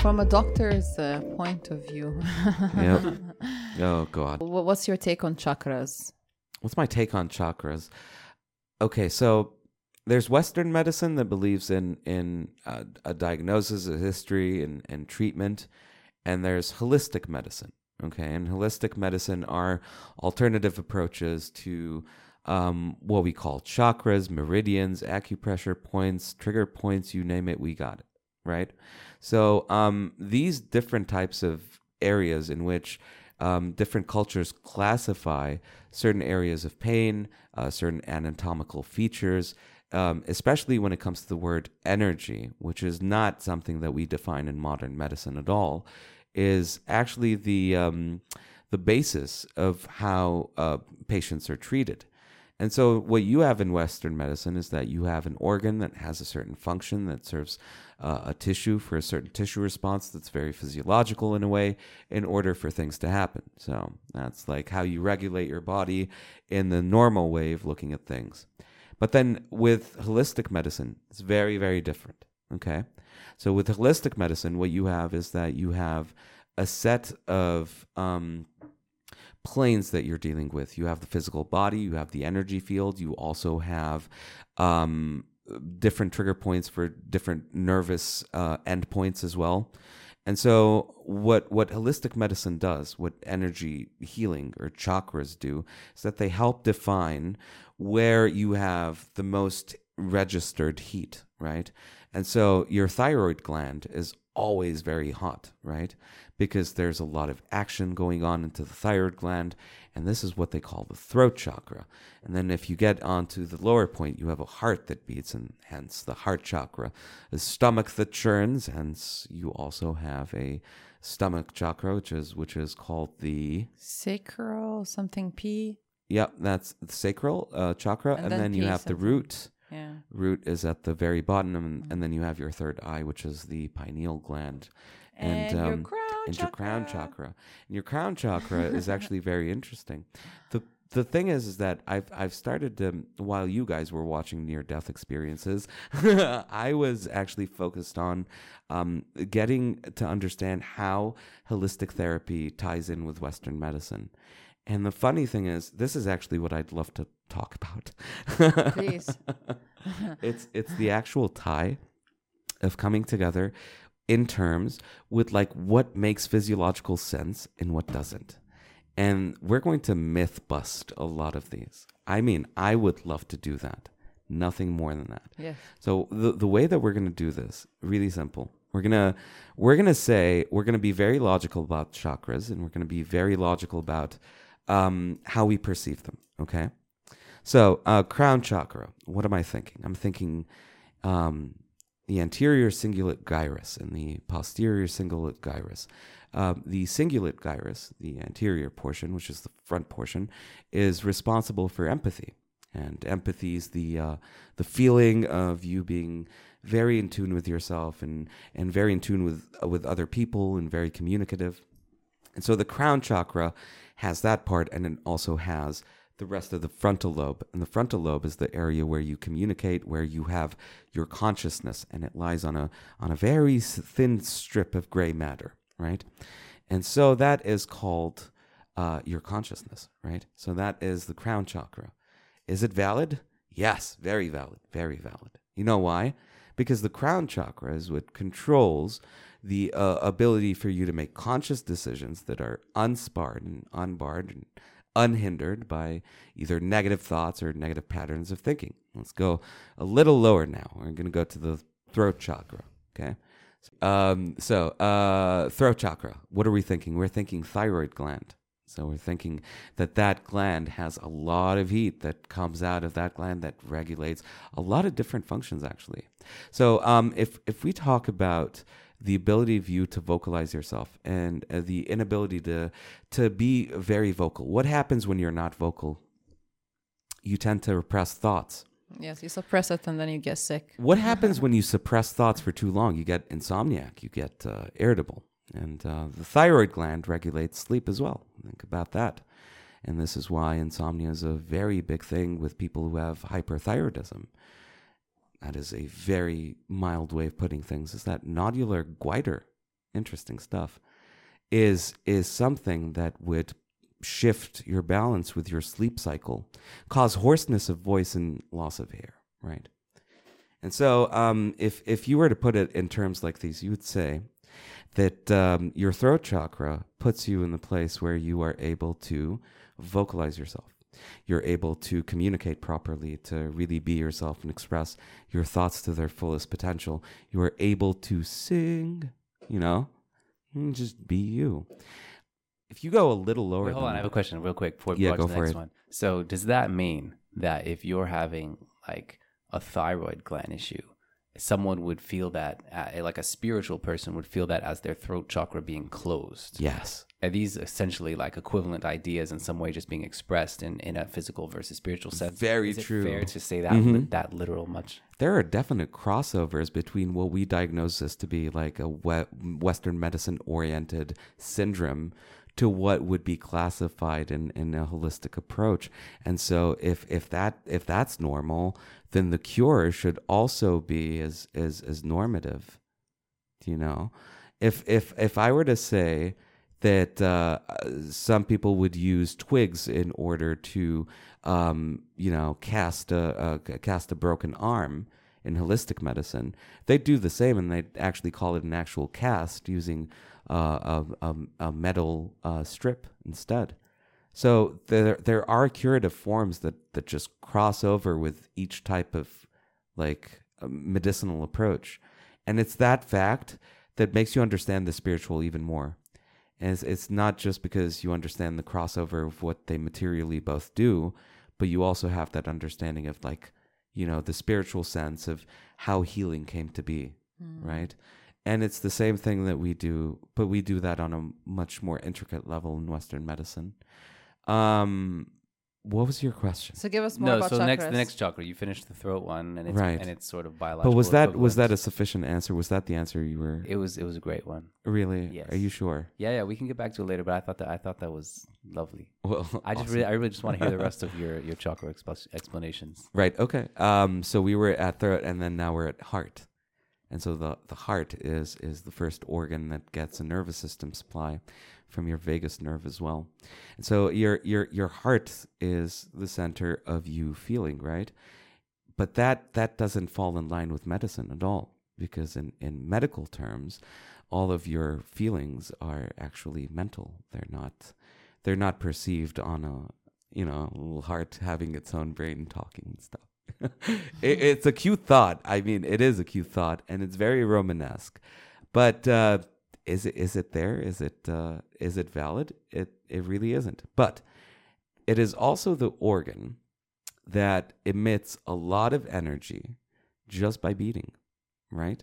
From a doctor's uh, point of view, Yep. oh God. what's your take on chakras? What's my take on chakras? Okay, so there's Western medicine that believes in in uh, a diagnosis, a history, and and treatment, and there's holistic medicine. Okay, and holistic medicine are alternative approaches to um, what we call chakras, meridians, acupressure points, trigger points. You name it, we got it. Right. So um, these different types of areas in which um, different cultures classify certain areas of pain, uh, certain anatomical features, um, especially when it comes to the word energy, which is not something that we define in modern medicine at all, is actually the um, the basis of how uh, patients are treated. And so, what you have in Western medicine is that you have an organ that has a certain function that serves uh, a tissue for a certain tissue response that's very physiological in a way in order for things to happen. So, that's like how you regulate your body in the normal way of looking at things. But then with holistic medicine, it's very, very different. Okay. So, with holistic medicine, what you have is that you have a set of um, planes that you're dealing with. You have the physical body, you have the energy field, you also have um, different trigger points for different nervous uh, endpoints as well. And so, what what holistic medicine does, what energy healing or chakras do, is that they help define where you have the most registered heat, right? And so, your thyroid gland is always very hot, right? Because there's a lot of action going on into the thyroid gland, and this is what they call the throat chakra. And then if you get onto the lower point, you have a heart that beats, and hence the heart chakra. A stomach that churns, hence you also have a stomach chakra, which is which is called the Sacral something P. yep, that's the sacral uh, chakra, And and, then then, you have the root. Yeah. Root is at the very bottom, and, and then you have your third eye, which is the pineal gland, And your um, crown and your crown chakra. chakra. And your crown chakra is actually very interesting. the The thing is, is that I've I've started to while you guys were watching near death experiences, I was actually focused on um, getting to understand how holistic therapy ties in with Western medicine. And the funny thing is, this is actually what I'd love to talk about. Please. it's it's the actual tie of coming together in terms with like what makes physiological sense and what doesn't. And we're going to myth bust a lot of these. I mean, I would love to do that. Nothing more than that. Yes. So the the way that we're going to do this, really simple. We're going to we're going to say we're going to be very logical about chakras and we're going to be very logical about um, how we perceive them, okay? So, uh, crown chakra, what am I thinking? I'm thinking um, the anterior cingulate gyrus and the posterior cingulate gyrus. Uh, the cingulate gyrus, the anterior portion, which is the front portion, is responsible for empathy. And empathy is the uh, the feeling of you being very in tune with yourself and and very in tune with uh, with other people and very communicative. And so the crown chakra has that part, and it also has the rest of the frontal lobe. And the frontal lobe is the area where you communicate, where you have your consciousness, and it lies on a on a very thin strip of gray matter, right? And so that is called uh, your consciousness, right? So that is the crown chakra. Is it valid? Yes, very valid, very valid. You know why? Because the crown chakra is what controls the uh, ability for you to make conscious decisions that are unsparred and unbarred and unhindered by either negative thoughts or negative patterns of thinking. Let's go a little lower now. We're going to go to the throat chakra. Okay. Um, so, uh, throat chakra. What are we thinking? We're thinking thyroid gland. So we're thinking that that gland has a lot of heat that comes out of that gland that regulates a lot of different functions, actually. So um, if if we talk about the ability of you to vocalize yourself and uh, the inability to to be very vocal, what happens when you're not vocal? You tend to repress thoughts. Yes, you suppress it and then you get sick. What happens when you suppress thoughts for too long? You get insomniac, you get uh, irritable. And uh, the thyroid gland regulates sleep as well. Think about that. And this is why insomnia is a very big thing with people who have hyperthyroidism. That is a very mild way of putting things, is that nodular goiter, interesting stuff, is is something that would shift your balance with your sleep cycle, cause hoarseness of voice and loss of hair, right? And so, um, if if you were to put it in terms like these, you would say that um, your throat chakra puts you in the place where you are able to vocalize yourself. You're able to communicate properly, to really be yourself and express your thoughts to their fullest potential. You are able to sing, you know, and just be you. If you go a little lower, Wait, hold on, I have a question real quick before we Yeah, go go to the for next it. one. So does that mean that if you're having like a thyroid gland issue, someone would feel that, uh, like a spiritual person would feel that as their throat chakra being closed? yes, Are these essentially like equivalent ideas in some way just being expressed in, in a physical versus spiritual sense? Very Is true. fair to say that Mhm. that literal much? there are definite crossovers between what we diagnose as to be like a Western medicine oriented syndrome to what would be classified in, in a holistic approach. And so if, if that if that's normal, then the cure should also be as as, as normative. You know? If if if I were to say that uh, some people would use twigs in order to, um, you know, cast a, a cast a broken arm in holistic medicine. they'd do the same, and they'd actually call it an actual cast using uh, a, a, a metal uh, strip instead. So there there are curative forms that that just cross over with each type of like medicinal approach, and it's that fact that makes you understand the spiritual even more. And it's, it's not just because you understand the crossover of what they materially both do, but you also have that understanding of like, you know, the spiritual sense of how healing came to be, right? And it's the same thing that we do, but we do that on a much more intricate level in Western medicine. Um, what was your question? So give us more No, about so the next the next chakra, you finished the throat one, and it's Right. and it's sort of biological. But was that was that a sufficient answer? Was that the answer you were It was it was a great one. really? Yes. Are you sure? Yeah, yeah, we can get back to it later, but I thought that I thought that was lovely. Well, I just awesome. really I really just want to hear the rest of your your chakra expo- explanations. Right. Okay. Um, so we were at throat, and then now we're at heart, and so the the heart is is the first organ that gets a nervous system supply from your vagus nerve as well, and so your your your heart is the center of you feeling right, but that that doesn't fall in line with medicine at all because in in medical terms, all of your feelings are actually mental. They're not they're not perceived on a you know heart having its own brain talking and stuff. it, it's a cute thought. I mean, it is a cute thought, and it's very Romanesque. But uh, is it is it there? Is it uh, is it valid? It it really isn't. But it is also the organ that emits a lot of energy just by beating, right?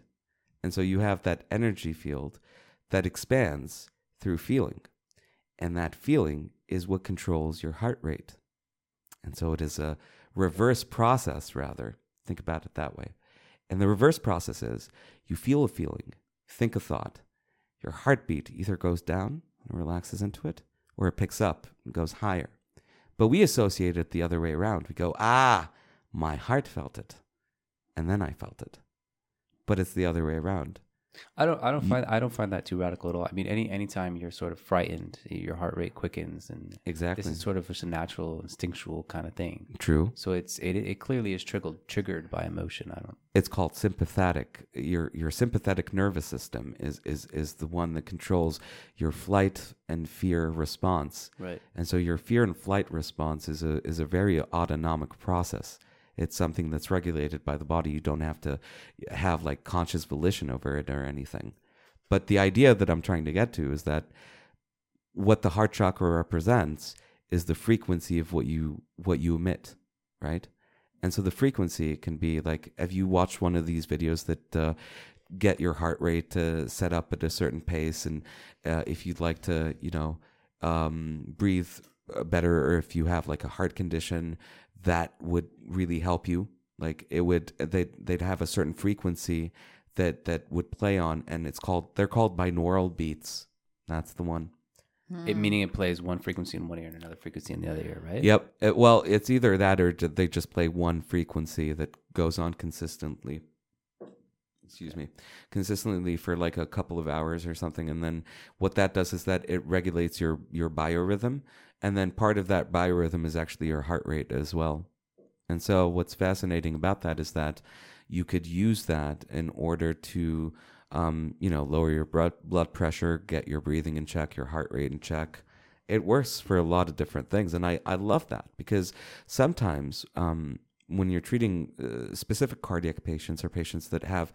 And so you have that energy field that expands through feeling. And that feeling is what controls your heart rate. And so it is a reverse process, rather. Think about it that way. And the reverse process is you feel a feeling, think a thought. Your heartbeat either goes down and relaxes into it, or it picks up and goes higher. But we associate it the other way around. We go, ah, my heart felt it. And then I felt it. But it's the other way around. I don't I don't find I don't find that too radical at all. I mean, any anytime you're sort of frightened, your heart rate quickens, and Exactly. this is sort of just a natural instinctual kind of thing. True. So it's it it clearly is triggered triggered by emotion. I don't. It's called sympathetic. Your your sympathetic nervous system is is is the one that controls your flight and fear response. Right. And so your fear and flight response is a is a very autonomic process. It's something that's regulated by the body. You don't have to have like conscious volition over it or anything. But the idea that I'm trying to get to is that what the heart chakra represents is the frequency of what you what you emit, right? And so the frequency can be like have you watched one of these videos that uh, get your heart rate to set up at a certain pace and uh, if you'd like to, you know, um, breathe uh, better or if you have like a heart condition that would really help you like it would they they'd have a certain frequency that that would play on and it's called they're called binaural beats that's the one It meaning it plays one frequency in one ear and another frequency in the other ear, right? Yep. It- well, it's either that or they just play one frequency that goes on consistently. Excuse me, consistently for like a couple of hours or something, and then what that does is that it regulates your your biorhythm, and then part of that biorhythm is actually your heart rate as well. And so, what's fascinating about that is that you could use that in order to, um, you know, lower your blood pressure, get your breathing in check, your heart rate in check. It works for a lot of different things, and I I love that because sometimes um, when you're treating uh, specific cardiac patients or patients that have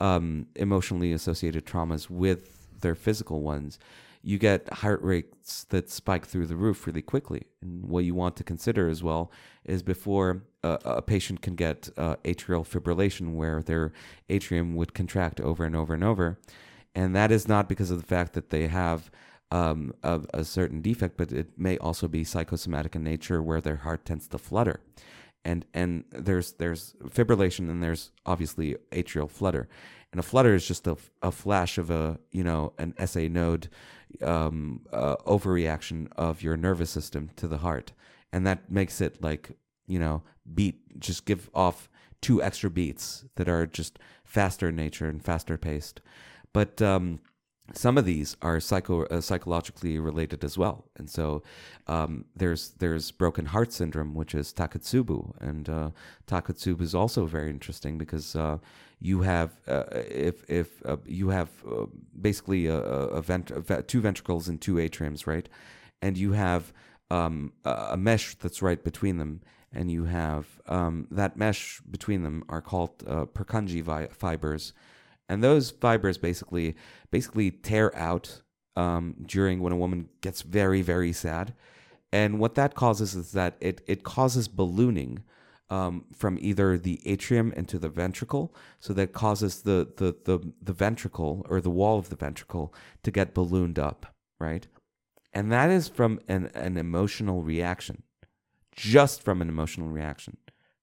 um, emotionally associated traumas with their physical ones, you get heart rates that spike through the roof really quickly. And what you want to consider as well is before a, a patient can get uh, atrial fibrillation, where their atrium would contract over and over and over. And that is not because of the fact that they have um, a, a certain defect, but it may also be psychosomatic in nature, where their heart tends to flutter and and there's there's fibrillation and there's obviously atrial flutter and a flutter is just a, a flash of a you know an SA node um, uh, overreaction of your nervous system to the heart. And that makes it like you know beat just give off two extra beats that are just faster in nature and faster paced. But um, some of these are psycho uh, psychologically related as well, and so um, there's there's broken heart syndrome, which is takotsubo, and uh, takotsubo is also very interesting because uh, you have uh, if if uh, you have uh, basically a, a, vent- a two ventricles and two atriums, right, and you have um, a a mesh that's right between them, and you have um, that mesh between them are called uh, Purkinje vi- fibers. And those fibers basically basically tear out um, during when a woman gets very very sad. And what that causes is that it, it causes ballooning um, from either the atrium into the ventricle so that causes the, the, the, the ventricle or the wall of the ventricle to get ballooned up right and that is from an, an emotional reaction just from an emotional reaction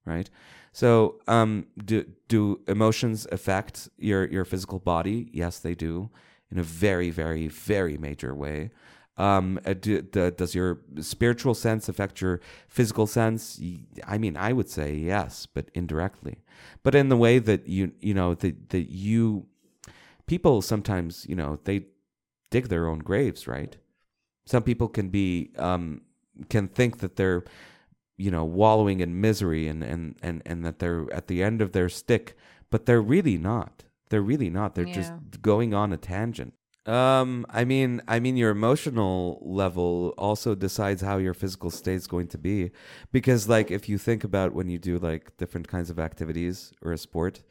right so, um, do do emotions affect your your physical body? Yes, they do, in a very, very, very major way. Um, uh, do, do, does your spiritual sense affect your physical sense? I mean, I would say yes, but indirectly. But in the way that you you know that that you people sometimes you know they dig their own graves, right? Some people can be um, can think that they're you know wallowing in misery and and and and that they're at the end of their stick but they're really not they're really not they're just going on a tangent um i mean i mean your emotional level also decides how your physical state's going to be. Because like if you think about when you do like different kinds of activities or a sport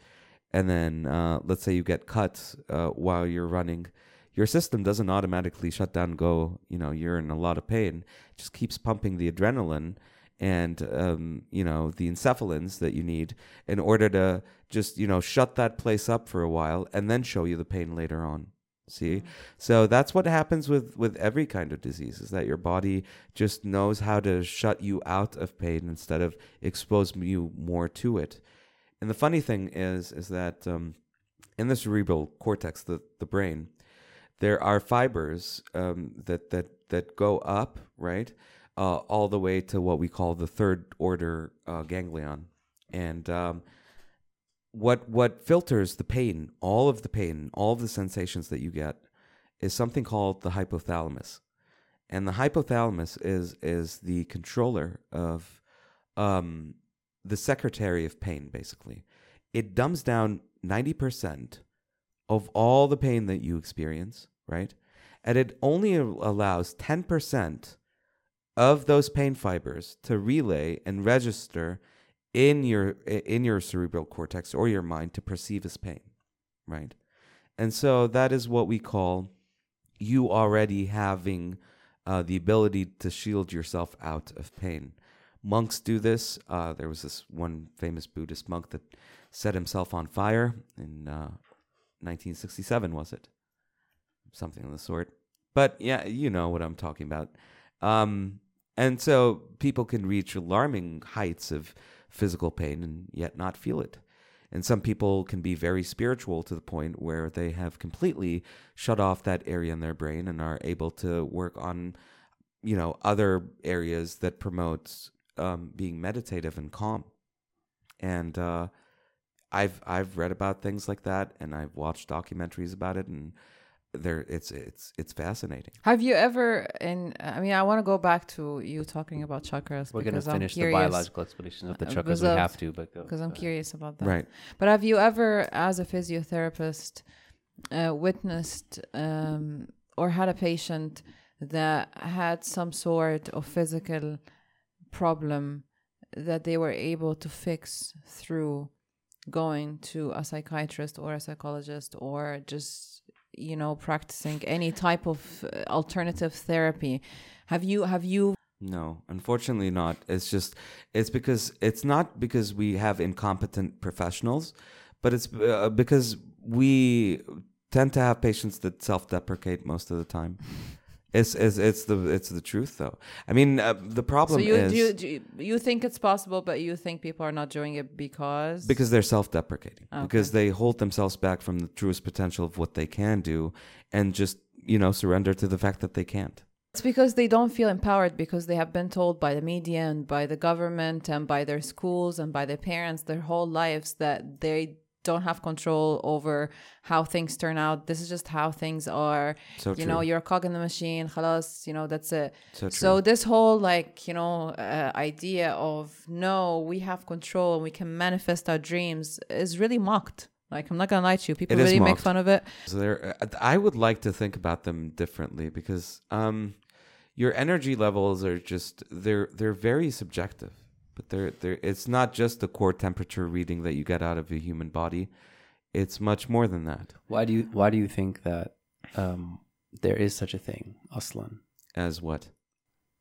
and then uh, let's say you get cut uh, while you're running your system doesn't automatically shut down go you know you're in a lot of pain. It just keeps pumping the adrenaline and um, you know the enkephalins that you need in order to just you know shut that place up for a while and then show you the pain later on see? So that's what happens with with every kind of disease is that your body just knows how to shut you out of pain instead of expose you more to it. And the funny thing is is that um, in the cerebral cortex the the brain there are fibers um, that that that go up right uh, all the way to what we call the third order uh, ganglion. And um, what what filters the pain all of the pain all of the sensations that you get is something called the hypothalamus. And the hypothalamus is is the controller of um, the secretary of pain basically. It dumbs down 90% of all the pain that you experience right? And it only allows 10% of those pain fibers to relay and register in your in your cerebral cortex or your mind to perceive as pain right? And so that is what we call you already having uh, the ability to shield yourself out of pain. Monks do this. Uh, there was this one famous buddhist monk that set himself on fire in uh, 1967 was it? Something of the sort. But yeah you know what i'm talking about. Um, and so people can reach alarming heights of physical pain and yet not feel it. And some people can be very spiritual to the point where they have completely shut off that area in their brain and are able to work on, you know, other areas that promote um, being meditative and calm. And uh, I've I've read about things like that, and I've watched documentaries about it, and there it's it's it's fascinating. Have you ever? In I mean, I want to go back to you talking about chakras. We're going to because I'm finish the biological explanation of the Uh, chakras. because We have to, but go. because I'm go curious about that. Right. But have you ever, as a physiotherapist, uh, witnessed um, or had a patient that had some sort of physical problem that they were able to fix through going to a psychiatrist or a psychologist or just you know practicing any type of uh, alternative therapy have you have you No, unfortunately not. It's just it's because it's not because we have incompetent professionals, but it's uh, because we tend to have patients that self-deprecate most of the time. It's it's it's the it's the truth though. I mean, uh, the problem so you, is do you do you, you think it's possible but you think people are not doing it because because they're self-deprecating Okay. because they hold themselves back from the truest potential of what they can do and just you know surrender to the fact that they can't. It's because they don't feel empowered because they have been told by the media and by the government and by their schools and by their parents their whole lives that they don't have control over how things turn out. This is just how things are. So you true. know, you're a cog in the machine. Khalas, you know, that's it. So. So this whole like, you know, uh, idea of no, we have control and we can manifest our dreams is really mocked. Like I'm not gonna lie to you, people It really make fun of it. So there, uh, I would like to think about them differently because um, your energy levels are just they're they're very subjective. But they're they're it's not just the core temperature reading that you get out of a human body. It's much more than that. Why do you Why do you think that um, there is such a thing, aslan, As what?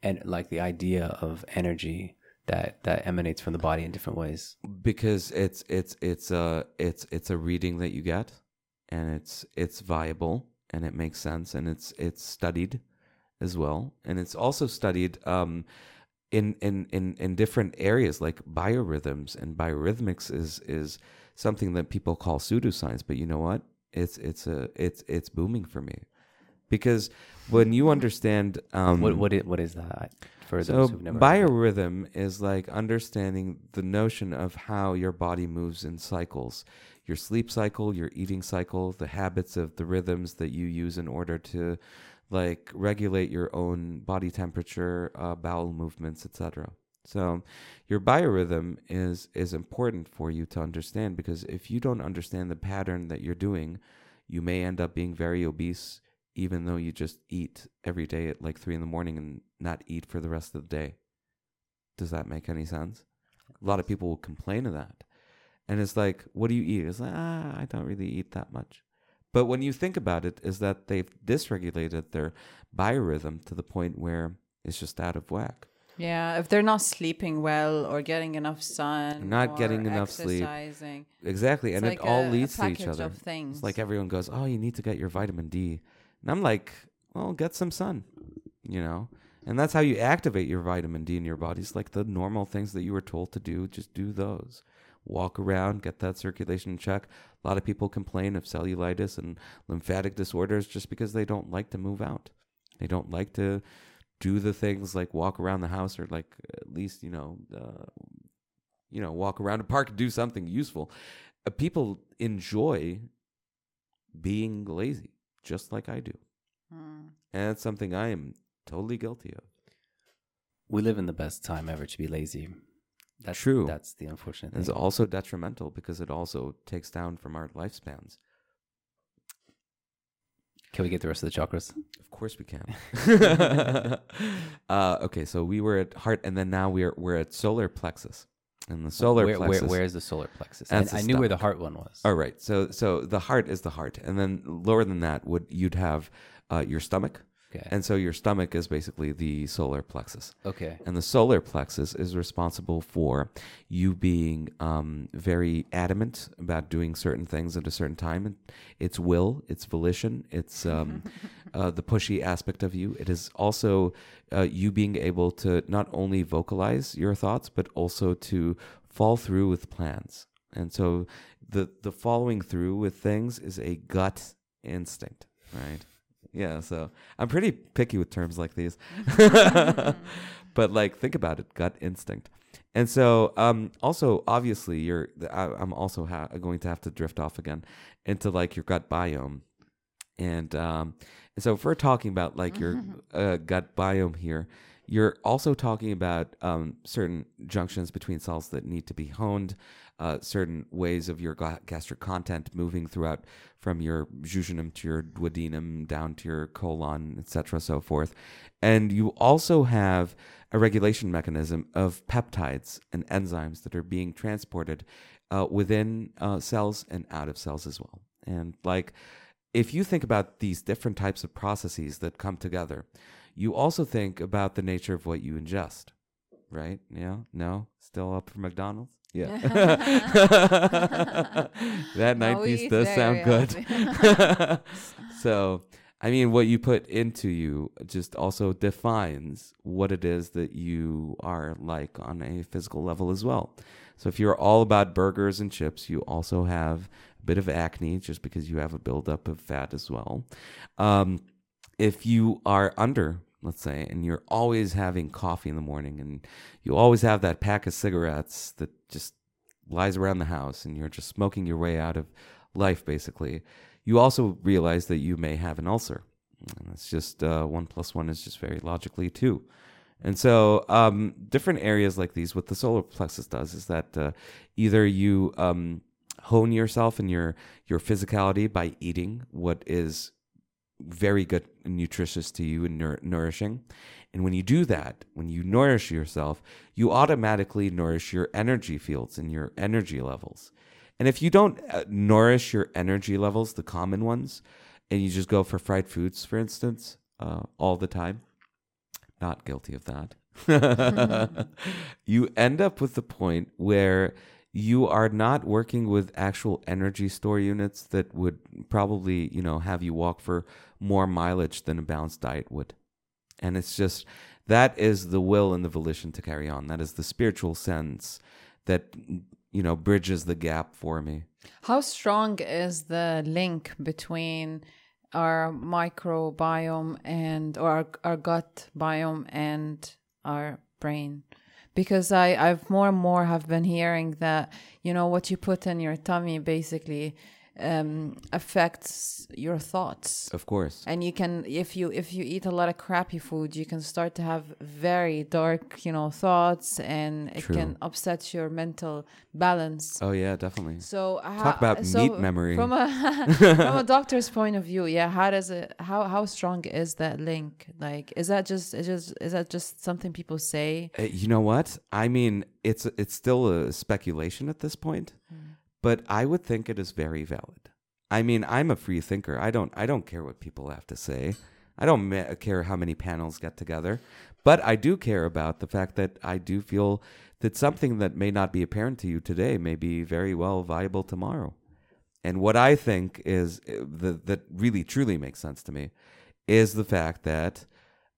and like the idea of energy that that emanates from the body in different ways? Because it's it's it's a it's it's a reading that you get, and it's it's viable and it makes sense and it's it's studied as well, and it's also studied. Um, in in in in different areas like biorhythms and biorhythmics is is something that people call pseudoscience but you know what? It's it's a it's it's booming for me. Because when you understand um what what is, what is that for so those who've never heard biorhythm is like understanding the notion of how your body moves in cycles your sleep cycle your eating cycle the habits of the rhythms that you use in order to like regulate your own body temperature uh, bowel movements etc so your biorhythm is is important for you to understand because if you don't understand the pattern that you're doing you may end up being very obese even though you just eat every day at like three in the morning and not eat for the rest of the day. Does that make any sense? A lot of people will complain of that. And it's like, what do you eat? It's like, ah, I don't really eat that much. But when you think about it, is that they've dysregulated their biorhythm to the point where it's just out of whack. Yeah, if they're not sleeping well or getting enough sun, Not getting enough sleep. Exactly. and like it all a- a leads to each other. Of things. It's like everyone goes, "Oh, you need to get your vitamin D," and I'm like, "Well, get some sun," you know. And that's how you activate your vitamin D in your body. It's like the normal things that you were told to do. Just do those. Walk around, get that circulation in check. A lot of people complain of cellulitis and lymphatic disorders just because they don't like to move out. They don't like to do the things like walk around the house or like at least you know, uh, you know, walk around a park and do something useful. Uh, people enjoy being lazy, just like I do. Hmm. And that's something I am totally guilty of. We live in the best time ever to be lazy. That's True. That's the unfortunate And it's also detrimental because it also takes down from our lifespans. Can we get the rest of the chakras? Of course we can. uh, okay, so we were at heart, and then now we're we're at solar plexus, and the solar where, plexus. where, where is the solar plexus? I, the I knew where the heart one was. All right, so so the heart is the heart, and then lower than that would you'd have uh, your stomach, Okay. and so your stomach is basically the solar plexus. okay. And the solar plexus is responsible for you being um, very adamant about doing certain things at a certain time. And it's will, it's volition, it's um, uh, the pushy aspect of you. It is also uh, you being able to not only vocalize your thoughts, but also to fall through with plans. And so the the following through with things is a gut instinct, right? Yeah, so I'm pretty picky with terms like these. but like think about it, gut instinct. And so um also obviously you're I, I'm also ha- going to have to drift off again into like your gut biome. And um and so if we're talking about like your uh, gut biome here, you're also talking about um, certain junctions between cells that need to be honed, uh, certain ways of your gastric content moving throughout from your jejunum to your duodenum down to your colon, etc., so forth. And you also have a regulation mechanism of peptides and enzymes that are being transported uh, within uh, cells and out of cells as well. And like, if you think about these different types of processes that come together, you also think about the nature of what you ingest, right? Yeah, no, still up for McDonald's. Yeah, that we piece does sound good. so, I mean, what you put into you just also defines what it is that you are like on a physical level as well. So, if you're all about burgers and chips, you also have a bit of acne just because you have a buildup of fat as well. Um, if you are under, let's say, and you're always having coffee in the morning and you always have that pack of cigarettes that just lies around the house and you're just smoking your way out of life, basically, you also realize that you may have an ulcer. And it's just uh, one plus one is just very logically two. And so, um, different areas like these, what the solar plexus does is that uh, either you um, hone yourself and your your physicality by eating what is very good and nutritious to you and nour- nourishing. And when you do that, when you nourish yourself, you automatically nourish your energy fields and your energy levels. And if you don't uh, nourish your energy levels, the common ones, and you just go for fried foods, for instance, uh, all the time, not guilty of that. you end up with the point where you are not working with actual energy store units that would probably, you know, have you walk for more mileage than a balanced diet would. And it's just that is the will and the volition to carry on. That is the spiritual sense that you know bridges the gap for me. How strong is the link between our microbiome and or our, our gut biome and our brain? Because I, I've more and more have been hearing that you know what you put in your tummy basically um, affects your thoughts Of course. and you can if you if you eat a lot of crappy food you can start to have very dark you know thoughts and it True. can upset your mental balance Oh yeah, definitely. so Talk about so meat memory. from a from a doctor's point of view yeah how does it how how strong is that link like is that just is just is that just something people say Uh, you know what? I mean, it's it's still a speculation at this point, but I would think it is very valid. I mean, I'm a free thinker. I don't I don't care what people have to say. I don't ma- care how many panels get together, but I do care about the fact that I do feel that something that may not be apparent to you today may be very well viable tomorrow. And what I think is uh, the, that really truly makes sense to me is the fact that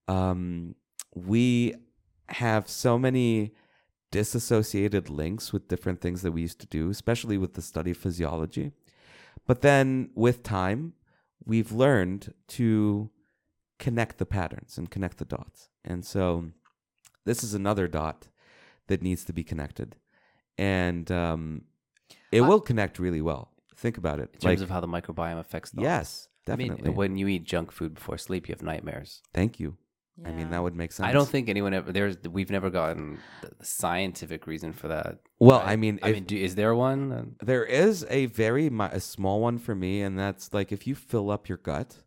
um, we have so many disassociated links with different things that we used to do, especially with the study of physiology. But then with time, we've learned to connect the patterns and connect the dots. And so this is another dot that needs to be connected. And um, it Uh, will connect really well. Think about it. in terms of how the microbiome affects thoughts. yes, I definitely. mean, when you eat junk food before sleep, you have nightmares. Thank you. I mean, that would make sense. I don't think anyone ever there's we've never gotten the the scientific reason for that. Well, right? I mean, I if- mean, do, is there one? There is a very a small one for me, and that's like if you fill up your gut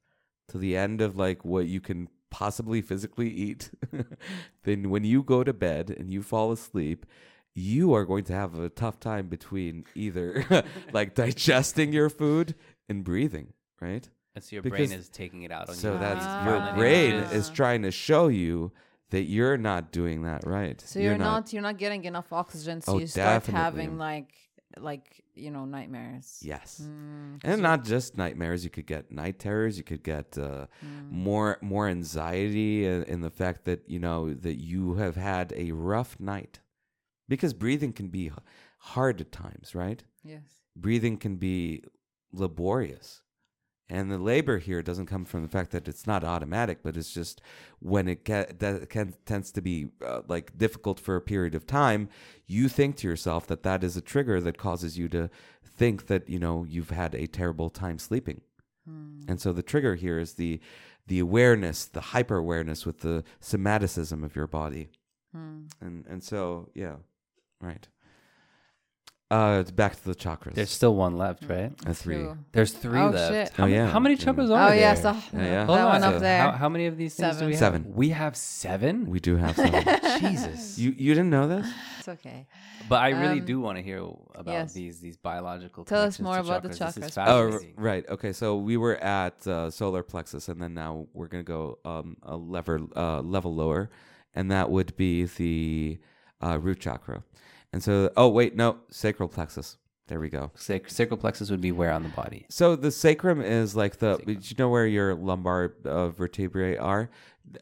to the end of like what you can possibly physically eat, then when you go to bed and you fall asleep, you are going to have a tough time between either like digesting your food and breathing, right? And so your Because- brain is taking it out on So you. that's your Violent brain images. is trying to show you that you're not doing that right. so you're, not, you're not getting enough oxygen so Oh, you start definitely. having like like you know nightmares Yes. Mm, and not just nightmares you could get night terrors you could get uh, Mm. more more anxiety in, in the fact that you know that you have had a rough night because breathing can be h- hard at times, right? Yes. breathing can be laborious. And the labor here doesn't come from the fact that it's not automatic, but it's just when it that can, tends to be uh, like difficult for a period of time, you think to yourself that that is a trigger that causes you to think that you know you've had a terrible time sleeping. And so the trigger here is the the awareness, the hyper awareness with the somaticism of your body. And and so yeah, right. Uh, back to the chakras. There's still one left, right? Uh, three. Two. There's three Oh, left. shit. How, Oh, yeah. how many Yeah. chakras Oh are there? yes, oh, Yeah, yeah. that Hold one up there. How, how many of these things do Seven. we have? Seven. We have seven. We do have some. Jesus. you you didn't know this? It's okay. But I really Um, do want to hear about yes. these these biological. Tell us connections more to about the chakras. This is chakras, Oh, r- fascinating. right. Okay. So we were at uh, solar plexus, and then now we're gonna go um, a level uh, level lower, and that would be the uh, root chakra. And so, oh wait, no, sacral plexus. There we go. Sac- sacral plexus would be where on the body? So the sacrum is like the. Sacrum. Did you know where your lumbar uh, vertebrae are?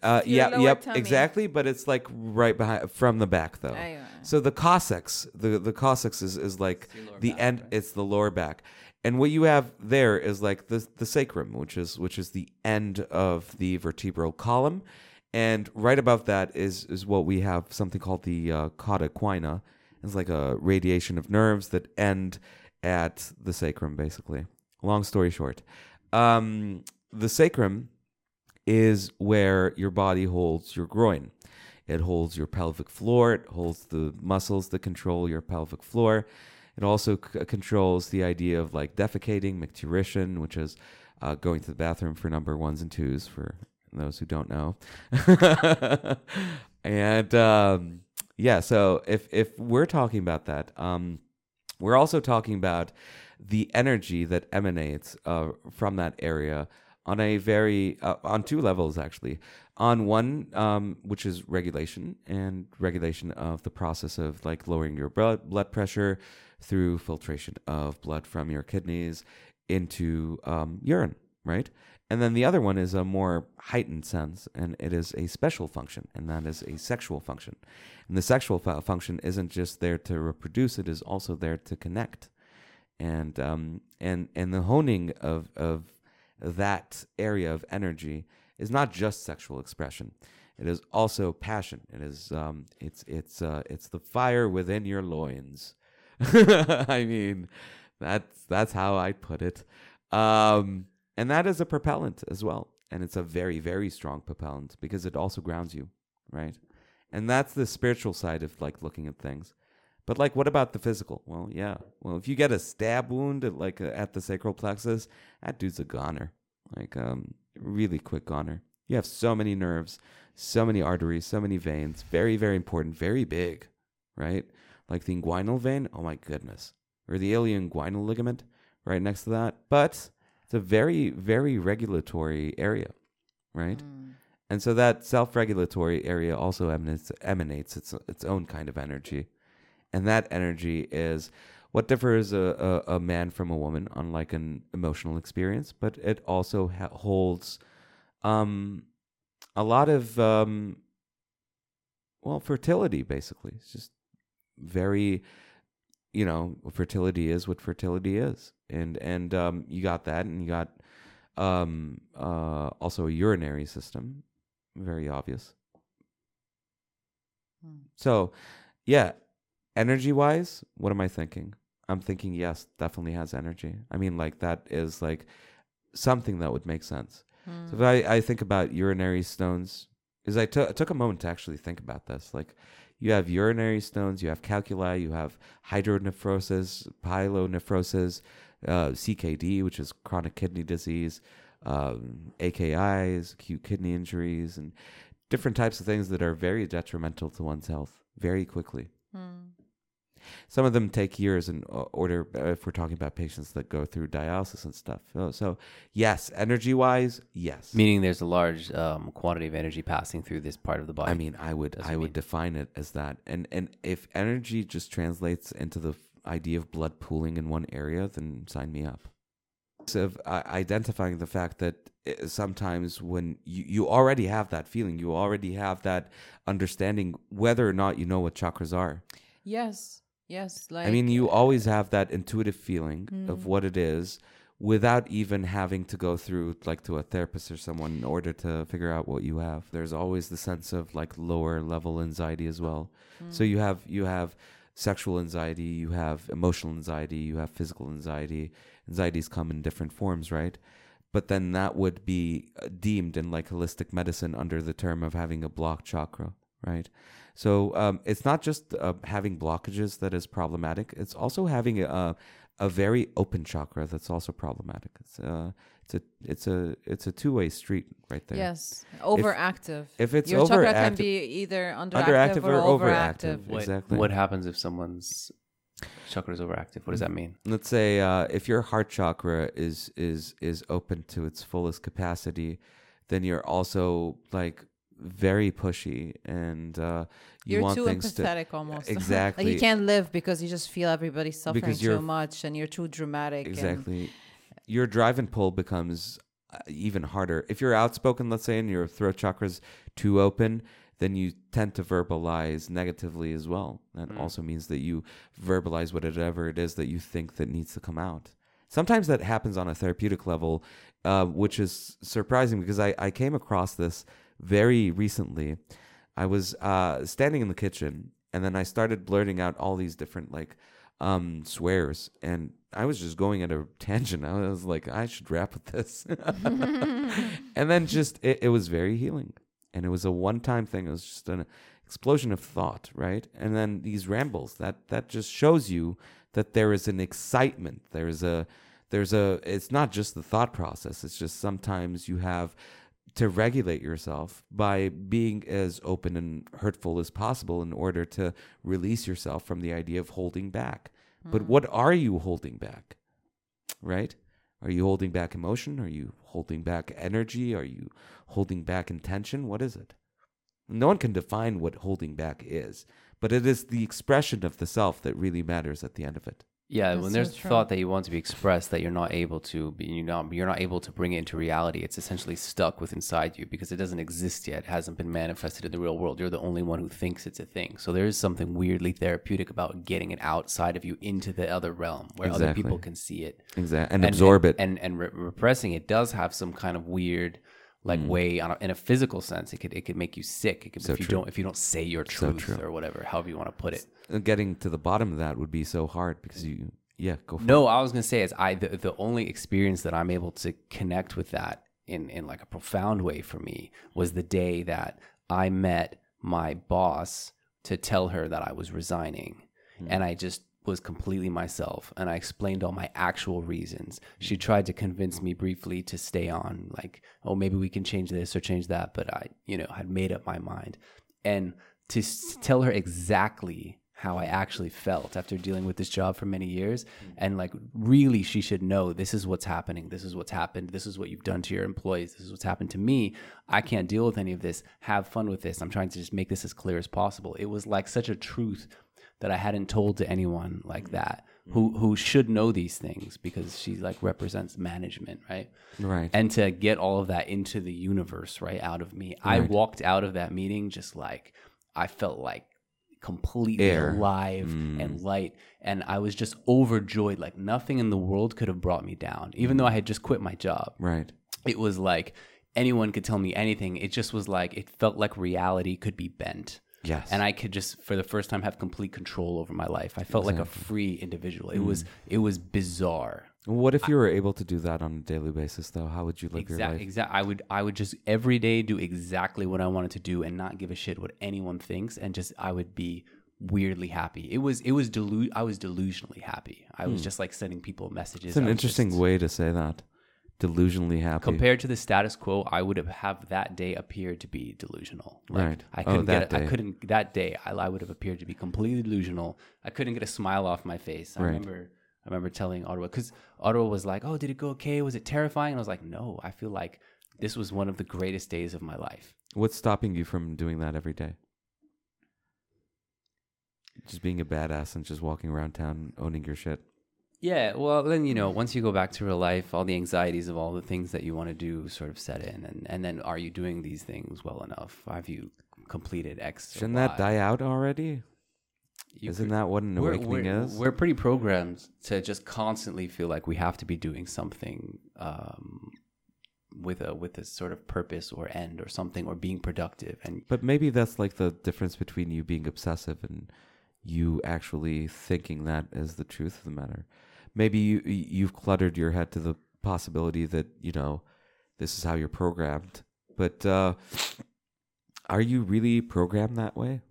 Uh, yeah, yep, tummy. exactly. But it's like right behind from the back though. Aywa. So the coccyx, the the coccyx is is like the back, end. right? It's the lower back, and what you have there is like the the sacrum, which is which is the end of the vertebral column, and right above that is is what we have something called the uh, cauda equina. It's like a radiation of nerves that end at the sacrum, basically. Long story short, um, the sacrum is where your body holds your groin. It holds your pelvic floor. It holds the muscles that control your pelvic floor. It also c- controls the idea of like defecating, micturition, which is uh, going to the bathroom for number ones and twos for those who don't know. and um, yeah, so if if we're talking about that, um, we're also talking about the energy that emanates uh, from that area on a very uh, on two levels actually. On one um, which is regulation and regulation of the process of like lowering your blood blood pressure through filtration of blood from your kidneys into um, urine right and then the other one is a more heightened sense and it is a special function and that is a sexual function and the sexual fu- function isn't just there to reproduce it is also there to connect and um, and and the honing of of that area of energy is not just sexual expression. It is also passion. It is um, it's it's uh, it's the fire within your loins. I mean, that's that's how I put it. Um, and that is a propellant as well, and it's a very very strong propellant because it also grounds you, right? And that's the spiritual side of like looking at things. But like, what about the physical? Well, yeah. Well, if you get a stab wound at like uh, at the sacral plexus, that dude's a goner. Like, um, really quick goner. You have so many nerves, so many arteries, so many veins. Very, very important. Very big, right? Like the inguinal vein. Oh my goodness. Or the ilioinguinal ligament, right next to that. But it's a very, very regulatory area, right? And so that self-regulatory area also emanates, emanates its its own kind of energy. And that energy is what differs a, a, a man from a woman on like an emotional experience but it also ha- holds um a lot of um well fertility basically. It's just very you know fertility is what fertility is and and um you got that and you got um uh also a urinary system very obvious. So yeah energy wise what am i thinking? I'm thinking yes definitely has energy. I mean like that is like something that would make sense. So if I, I think about urinary stones is I took I took a moment to actually think about this. Like you have urinary stones you have calculi you have hydronephrosis pyelonephrosis uh, ckd which is chronic kidney disease um, akis acute kidney injuries and different types of things that are very detrimental to one's health very quickly some of them take years in order uh, if we're talking about patients that go through dialysis and stuff. So, so yes, energy wise, yes. Meaning there's a large um, quantity of energy passing through this part of the body. I mean, I would I would mean- define it as that. And and if energy just translates into the idea of blood pooling in one area, then sign me up. Of uh, identifying the fact that uh, sometimes when you, you already have that feeling, you already have that understanding, whether or not you know what chakras are. Yes. Yes, like I mean, you always have that intuitive feeling Mm. of what it is without even having to go through like to a therapist or someone in order to figure out what you have. There's always the sense of like lower level anxiety as well. So Mm. you have you have sexual anxiety, you have emotional anxiety, you have physical anxiety. Anxieties come in different forms, right? But then that would be uh, deemed in like holistic medicine under the term of having a blocked chakra, right? So um, it's not just uh, having blockages that is problematic. It's also having a a very open chakra that's also problematic. It's uh, it's a it's a it's a two way street right there. yes, overactive. if it's your chakra can be either underactive, Underactive or, or overactive. overactive. What, Exactly. what happens if someone's chakra is overactive? What does that mean? let's say uh, if your heart chakra is is is open to its fullest capacity, then you're also like very pushy and uh, you You're want too things to empathetic almost. like Exactly. you can't live because you just feel everybody suffering too much and you're too dramatic. and- exactly your drive and pull becomes uh, even harder. If you're outspoken let's say and your throat chakra's too open then you tend to verbalize negatively as well. That Mm. also means that you verbalize whatever it is that you think that needs to come out. Sometimes that happens on a therapeutic level uh, which is surprising because I, I came across this very recently. I was uh, standing in the kitchen and then i started blurting out all these different like um, swears and I was just going at a tangent. I was like, I should rap with this. and then just, it, it was very healing. And it was a one time thing. It was just an explosion of thought, right? And then these rambles, that, that just shows you that there is an excitement. There is a, there's a, it's not just the thought process. It's just sometimes you have to regulate yourself by being as open and hurtful as possible in order to release yourself from the idea of holding back. But hmm. what are you holding back? Right? Are you holding back emotion? Are you holding back energy? Are you holding back intention? What is it? No one can define what holding back is, but it is the expression of the self that really matters at the end of it. Yeah, That's when so there's true. thought that you want to be expressed that you're not able to, be, you know, you're not able to bring it into reality. It's essentially stuck with inside you because it doesn't exist yet. It hasn't been manifested in the real world. You're the only one who thinks it's a thing. So there is something weirdly therapeutic about getting it outside of you into the other realm where other people can see it Exactly. And, absorb it. And and re- repressing it does have some kind of weird. Like way on a, in a physical sense, it could it could make you sick. It could So if you true. don't if you don't say your truth true. or whatever, however you want to put it. Uh, Getting to the bottom of that would be so hard because you, yeah, go for it. No, I was gonna say is I the, the only experience that I'm able to connect with that in in like a profound way for me was the day that I met my boss to tell her that I was resigning, and I just was completely myself and I explained all my actual reasons. She tried to convince me briefly to stay on like oh maybe we can change this or change that but I you know had made up my mind and to s- tell her exactly how I actually felt after dealing with this job for many years. Mm. And like, really, she should know this is what's happening. This is what's happened. This is what you've done to your employees. This is what's happened to me. I can't deal with any of this. Have fun with this. I'm trying to just make this as clear as possible. It was like such a truth that I hadn't told to anyone like that who who should know these things because she like represents management, right? Right. and to get all of that into the universe right out of me i walked out of that meeting just like i felt like completely Air. alive Mm. and light and i was just overjoyed like nothing in the world could have brought me down even though i had just quit my job right. it was like anyone could tell me anything it just was like it felt like reality could be bent Yes. and I could just for the first time have complete control over my life. I felt like a free individual. It was it was bizarre. what if you were able to do that on a daily basis, though? How would you live your Exact, life? exact. I would, I would just every day do exactly what I wanted to do and not give a shit what anyone thinks, and just I would be weirdly happy. It was, it was delu- I was delusionally happy. I was just like sending people messages. It's Hmm. an interesting just- way to say that. Delusionally happy. Compared to the status quo, I would have have that day appear to be delusional. Like, Right. I Oh, couldn't that get. A, I couldn't that day. I, I would have appeared to be completely delusional. I couldn't get a smile off my face. I Right. remember. I remember telling Ottawa because Ottawa was like, "Oh, did it go okay? Was it terrifying?" And I was like, "No, I feel like this was one of the greatest days of my life." What's stopping you from doing that every day? Just being a badass and just walking around town owning your shit. Yeah, well, then you know, once you go back to real life, all the anxieties of all the things that you want to do sort of set in, and and then are you doing these things well enough? Have you completed X? or Shouldn't that die out already? You Isn't cr- that what an we're, awakening we're, is? We're pretty programmed to just constantly feel like we have to be doing something um, with a with a sort of purpose or end or something or being productive. And But maybe that's like the difference between you being obsessive and you actually thinking that is the truth of the matter. Maybe you you've cluttered your head to the possibility that you know this is how you're programmed. But uh, are you really programmed that way?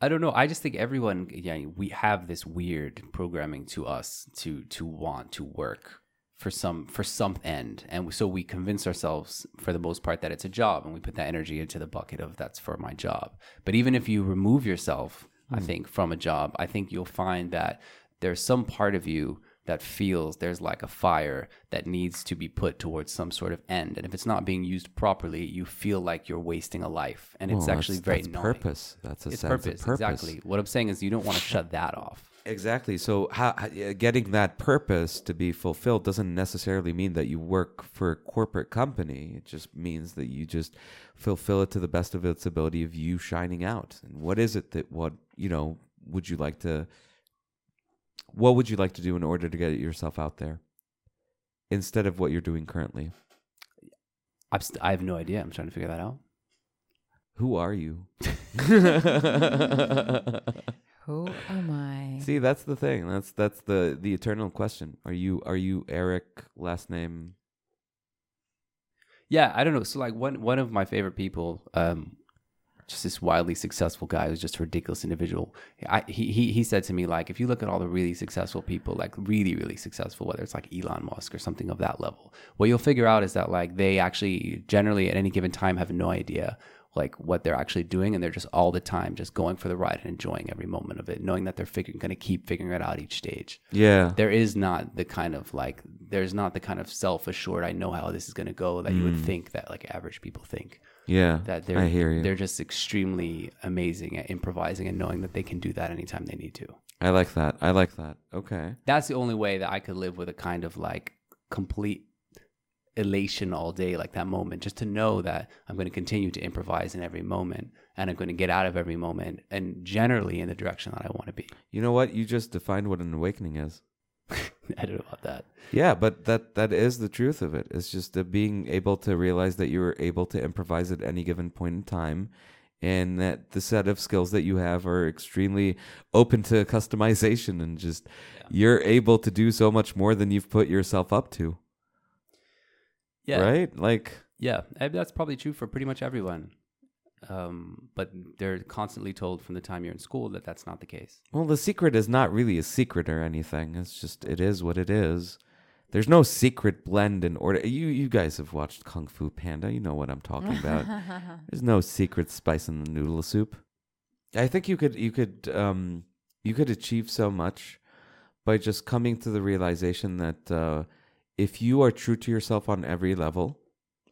I don't know. I just think everyone, yeah, we have this weird programming to us to to want to work for some for some end, and so we convince ourselves for the most part that it's a job, and we put that energy into the bucket of that's for my job. But even if you remove yourself, I think from a job, I think you'll find that there's some part of you that feels there's like a fire that needs to be put towards some sort of end, and if it's not being used properly, you feel like you're wasting a life, and it's Well, actually that's, very that's purpose. That's a It's sense purpose, of purpose. exactly. What I'm saying is, you don't want to shut that off. Exactly. So, how, getting that purpose to be fulfilled doesn't necessarily mean that you work for a corporate company. It just means that you just fulfill it to the best of its ability of you shining out. And what is it that what you know would you like to? What would you like to do in order to get yourself out there, instead of what you're doing currently? I'm st- I have no idea. I'm trying to figure that out. Who are you? Who am I? See, that's the thing. That's that's the the eternal question. Are you are you Eric last name? Yeah, I don't know. So like one one of my favorite people, um, just this wildly successful guy who's just a ridiculous individual. I, he he he said to me like, if you look at all the really successful people, like really really successful, whether it's like Elon Musk or something of that level, what you'll figure out is that like they actually generally at any given time have no idea like what they're actually doing and they're just all the time just going for the ride and enjoying every moment of it knowing that they're figuring going to keep figuring it out each stage Yeah. there is not the kind of like there's not the kind of self-assured i know how this is going to go that you would mm. think that like average people think Yeah. that they're I hear you. they're just extremely amazing at improvising and knowing that they can do that anytime they need to I like that. I like that. Okay. that's the only way that i could live with a kind of like complete elation all day like that moment just to know that i'm going to continue to improvise in every moment and i'm going to get out of every moment and generally in the direction that i want to be You know what? You just defined what an awakening is. i don't know about that Yeah, but that that is the truth of it. It's just the being able to realize that you are able to improvise at any given point in time and that the set of skills that you have are extremely open to customization and just you're able to do so much more than you've put yourself up to. yeah Right? Like Yeah, that's probably true for pretty much everyone. Um, but they're constantly told from the time you're in school that that's not the case. Well, the secret is not really a secret or anything. It's just it is what it is. There's no secret blend in order. You you guys have watched Kung Fu Panda. You know what I'm talking about. There's no secret spice in the noodle soup. I think you could you could um you could achieve so much by just coming to the realization that uh, if you are true to yourself on every level,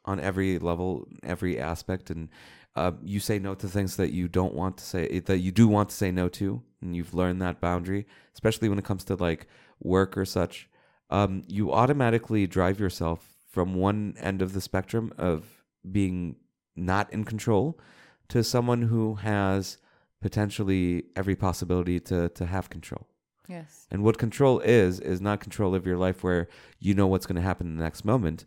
on every level, every aspect, and uh, you say no to things that you don't want to say that you do want to say no to, and you've learned that boundary, especially when it comes to like work or such, um, you automatically drive yourself from one end of the spectrum of being not in control to someone who has potentially every possibility to to have control. Yes. And what control is, is not control of your life where you know what's going to happen in the next moment,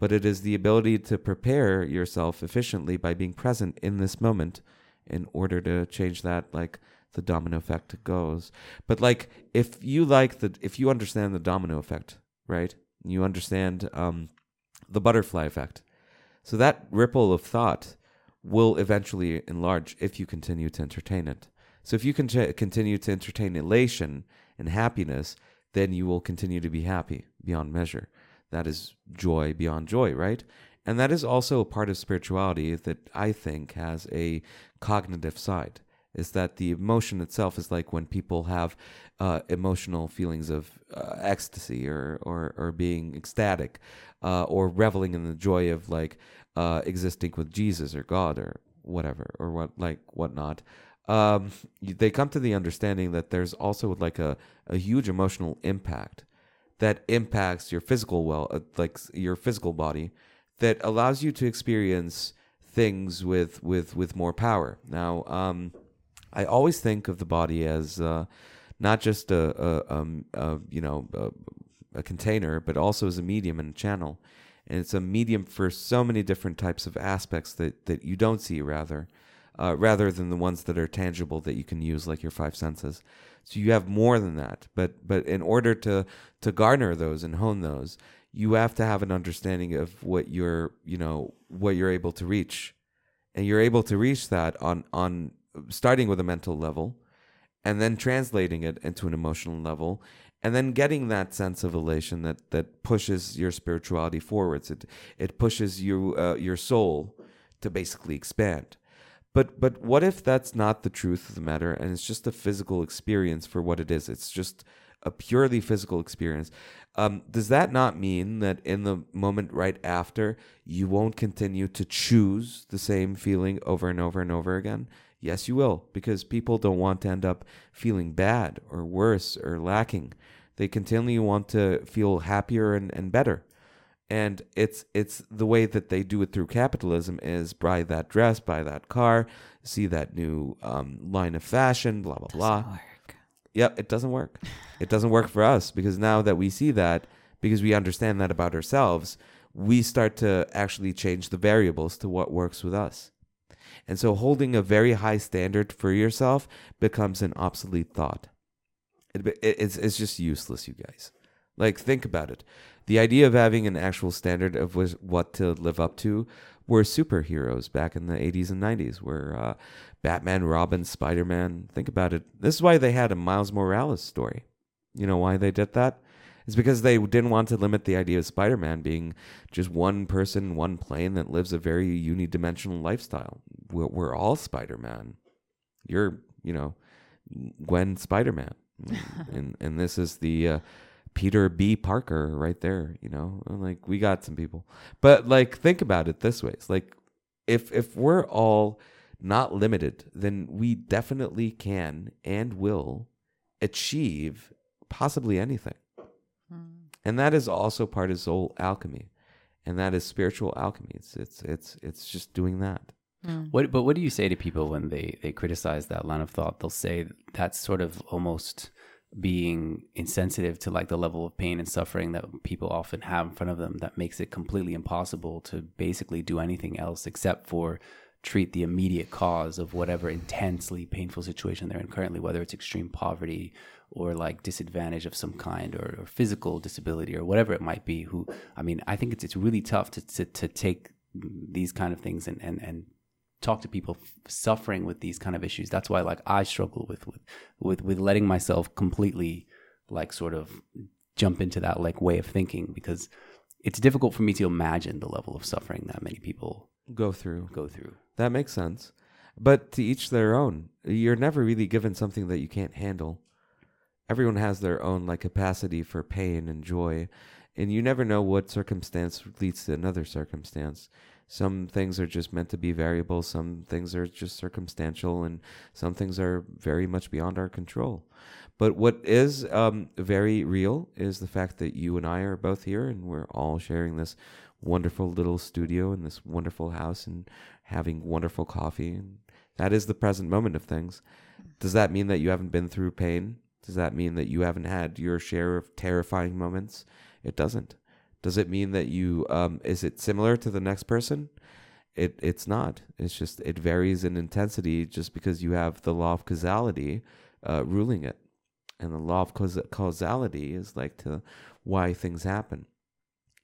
but it is the ability to prepare yourself efficiently by being present in this moment in order to change that, like the domino effect goes. But like, if you like the, if you understand the domino effect, right? You understand um, the butterfly effect. So that ripple of thought will eventually enlarge if you continue to entertain it. So if you can continue to entertain elation and happiness, then you will continue to be happy beyond measure. That is joy beyond joy, right? And that is also a part of spirituality that I think has a cognitive side. Is that the emotion itself is like when people have uh, emotional feelings of uh, ecstasy or, or, or being ecstatic uh, or reveling in the joy of like uh, existing with Jesus or God or whatever or what like whatnot um, they come to the understanding that there's also like a, a huge emotional impact that impacts your physical well, uh, like your physical body, that allows you to experience things with with with more power. Now, um, I always think of the body as uh, not just a, a, um, a you know a, a container, but also as a medium and a channel. And it's a medium for so many different types of aspects that, that you don't see, rather, uh, rather than the ones that are tangible that you can use, like your five senses. So you have more than that. But but in order to to garner those and hone those, you have to have an understanding of what you're you know what you're able to reach, and you're able to reach that on on starting with a mental level, and then translating it into an emotional level, and then getting that sense of elation that that pushes your spirituality forwards. It it pushes you uh, your soul to basically expand. But but what if that's not the truth of the matter and it's just a physical experience for what it is? It's just a purely physical experience. Um, does that not mean that in the moment right after you won't continue to choose the same feeling over and over and over again? Yes, you will, because people don't want to end up feeling bad or worse or lacking. They continually want to feel happier and, and better. And it's it's the way that they do it through capitalism is buy that dress, buy that car, see that new um, line of fashion, blah blah blah. Work. Yep, it doesn't work. it doesn't work for us because now that we see that, because we understand that about ourselves, we start to actually change the variables to what works with us. And so holding a very high standard for yourself becomes an obsolete thought. It, it, it's, it's just useless, you guys. Like, think about it. The idea of having an actual standard of was, what to live up to were superheroes back in the 80s and 90s, where uh, Batman, Robin, Spider Man. Think about it. This is why they had a Miles Morales story. You know why they did that? It's because they didn't want to limit the idea of Spider Man being just one person, one plane that lives a very unidimensional lifestyle. We're, we're all Spider Man. You're, you know, Gwen Spider Man. and, and this is the. Uh, Peter B. Parker right there, you know. Like we got some people. But like think about it this way. It's like if if we're all not limited, then we definitely can and will achieve possibly anything. Hmm. And that is also part of soul alchemy. And that is spiritual alchemy. It's it's it's it's just doing that. Hmm. What, but what do you say to people when they, they criticize that line of thought? They'll say that's sort of almost being insensitive to like the level of pain and suffering that people often have in front of them that makes it completely impossible to basically do anything else except for treat the immediate cause of whatever intensely painful situation they're in currently, whether it's extreme poverty or like disadvantage of some kind or, or physical disability or whatever it might be. Who, I mean, I think it's it's really tough to to, to take these kind of things and and and talk to people f- suffering with these kind of issues. That's why like I struggle with with with with letting myself completely like sort of jump into that like way of thinking because it's difficult for me to imagine the level of suffering that many people Go through. go through. That makes sense. But to each their own. You're never really given something that you can't handle. Everyone has their own like capacity for pain and joy, and you never know what circumstance leads to another circumstance. Some things are just meant to be variable, some things are just circumstantial, and some things are very much beyond our control. But what is um, very real is the fact that you and I are both here and we're all sharing this wonderful little studio in this wonderful house and having wonderful coffee. And that is the present moment of things. Does that mean that you haven't been through pain? Does that mean that you haven't had your share of terrifying moments? It doesn't. Does it mean that you um, is it similar to the next person? It it's not. It's just it varies in intensity just because you have the law of causality uh, ruling it, and the law of caus- causality is like to why things happen.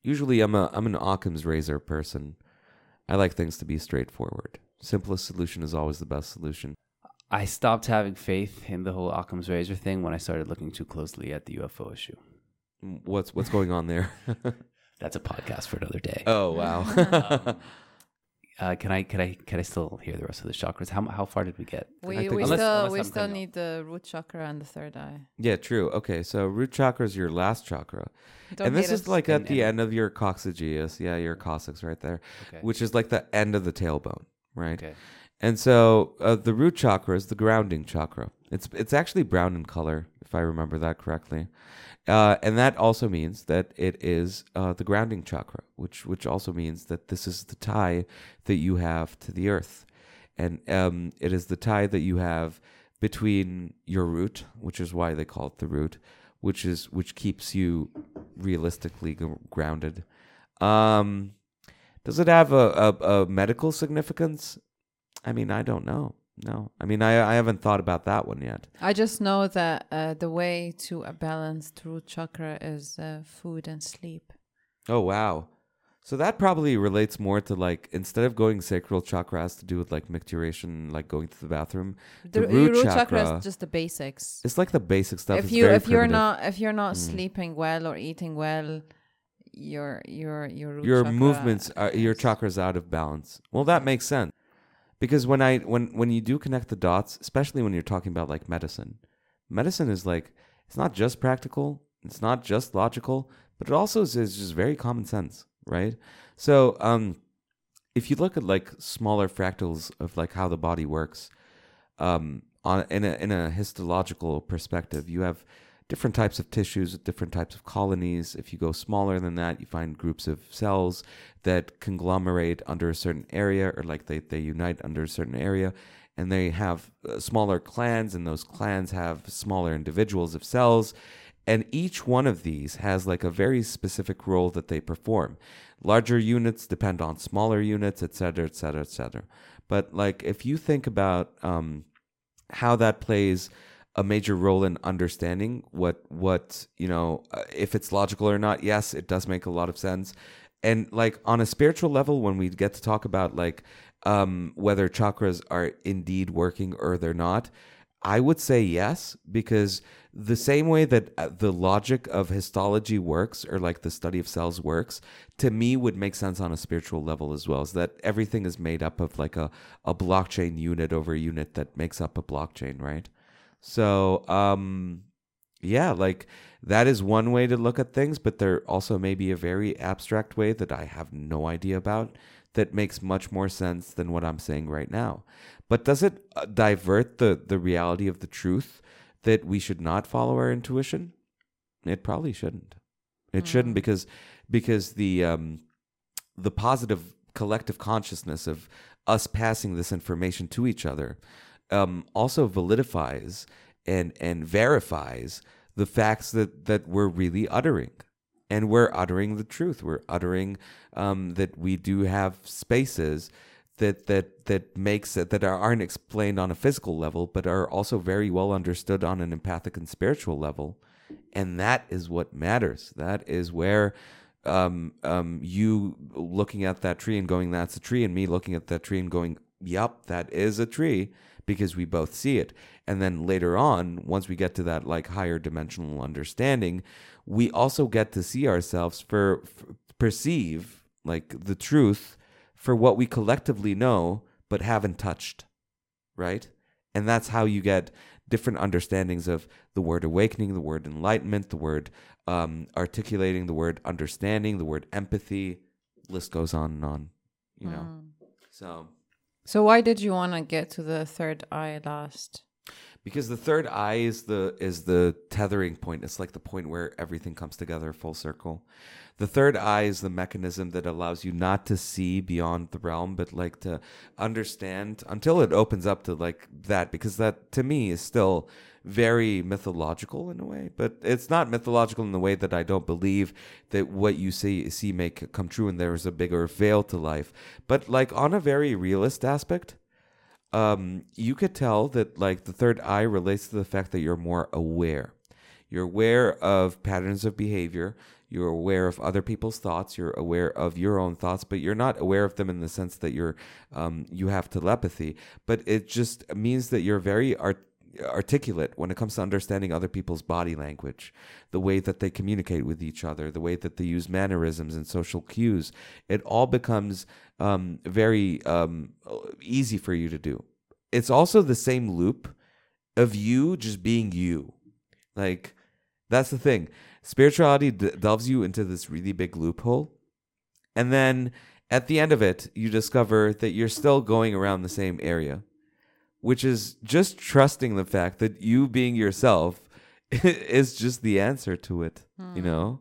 Usually, I'm a I'm an Occam's razor person. I like things to be straightforward. Simplest solution is always the best solution. I stopped having faith in the whole Occam's razor thing when I started looking too closely at the UFO issue. Mm, What's what's going on there? That's a podcast for another day. oh wow. Uh, can I can I can I still hear the rest of the chakras? How how far did we get? We, think- we Unless- still unless we I'm still cutting need the root chakra and the third eye. yeah, true. Okay, so root chakra is your last chakra, Don't and this is like at the and- end of your coccygeus. Yeah, your coccyx right there, Okay. which is like the end of the tailbone, right? Okay. And so uh, the root chakra is the grounding chakra. It's it's actually brown in color, if I remember that correctly, uh, and that also means that it is uh, the grounding chakra, which which also means that this is the tie that you have to the earth. and um, it is the tie that you have between your root, which is why they call it the root, which is which keeps you realistically g- grounded. Um, does it have a, a, a medical significance? I mean, I don't know. No, I mean, I I haven't thought about that one yet. I just know that uh, the way to a balanced root chakra is uh, food and sleep. Oh wow. So that probably relates more to like instead of going sacral chakra has to do with like micturition, like going to the bathroom. The, The root root chakra, chakra- is just the basics. It's like the basic stuff. if It's you if you're not if you're not Mm. sleeping well or eating well, your your your root your chakra movements are your chakras out of balance. Well, that makes sense because when I when when you do connect the dots, especially when you're talking about like medicine, medicine is like it's not just practical, it's not just logical, but it also is, is just very common sense, right? So, um, if you look at like smaller fractals of like how the body works, um, on in a in a histological perspective, you have different types of tissues with different types of colonies. If you go smaller than that, you find groups of cells that conglomerate under a certain area, or like they they unite under a certain area, and they have uh, smaller clans, and those clans have smaller individuals of cells. And each one of these has like a very specific role that they perform. Larger units depend on smaller units, et cetera, et cetera, et cetera. But like if you think about um, how that plays a major role in understanding what what you know uh, if it's logical or not yes it does make a lot of sense. And like on a spiritual level when we get to talk about like um whether chakras are indeed working or they're not i would say yes because the same way that uh, the logic of histology works or like the study of cells works to me would make sense on a spiritual level as well is that everything is made up of like a, a blockchain unit over unit that makes up a blockchain right so, um, yeah, like that is one way to look at things, but there also may be a very abstract way that I have no idea about that makes much more sense than what I'm saying right now. But does it uh, divert the the reality of the truth that we should not follow our intuition? It probably shouldn't. It shouldn't because because the um the positive collective consciousness of us passing this information to each other um, also validifies and and verifies the facts that that we're really uttering. And we're uttering the truth. We're uttering um, that we do have spaces that that that makes it that aren't explained on a physical level but are also very well understood on an empathic and spiritual level. And that is what matters. That is where um, um, you looking at that tree and going, "That's a tree," and me looking at that tree and going, yep that is a tree," because we both see it. And then later on, once we get to that like higher dimensional understanding, we also get to see ourselves for, for perceive like the truth for what we collectively know but haven't touched, right? And that's how you get different understandings of the word awakening, the word enlightenment, the word um, articulating, the word understanding, the word empathy. List goes on and on, you know. Mm. So, So why did you want to get to the third eye last? because the third eye is the is the tethering point. It's like the point where everything comes together full circle. The third eye is the mechanism that allows you not to see beyond the realm, but like to understand until it opens up to like that. Because that to me is still very mythological in a way, but it's not mythological in the way that I don't believe that what you see see may come true and there is a bigger veil to life. But like on a very realist aspect, um, you could tell that like the third eye relates to the fact that you're more aware. You're aware of patterns of behavior. You're aware of other people's thoughts. You're aware of your own thoughts, but you're not aware of them in the sense that you're um, you have telepathy. But it just means that you're very art- articulate when it comes to understanding other people's body language, the way that they communicate with each other, the way that they use mannerisms and social cues. It all becomes um, very um, easy for you to do. It's also the same loop of you just being you. Like, that's the thing. Spirituality d- delves you into this really big loophole. And then at the end of it, you discover that you're still going around the same area, which is just trusting the fact that you being yourself is just the answer to it. You know?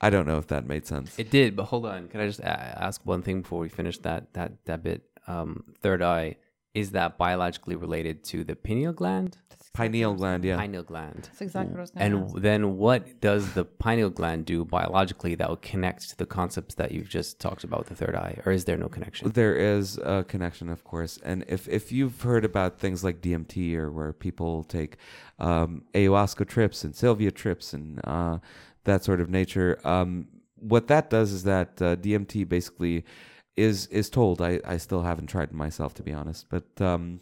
I don't know if that made sense. It did, but hold on. Can I just a- ask one thing before we finish that that that bit? Um, third eye is that biologically related to the pineal gland? Pineal gland, yeah. Pineal gland. That's exactly what I was going to And then what does the pineal gland do biologically that will connect to the concepts that you've just talked about with the third eye? Or is there no connection? There is a connection, of course, and if if you've heard about things like DMT or where people take um, ayahuasca trips and salvia trips and uh, that sort of nature, um, what that does is that uh, DMT basically is is told. I I still haven't tried myself to be honest, but um,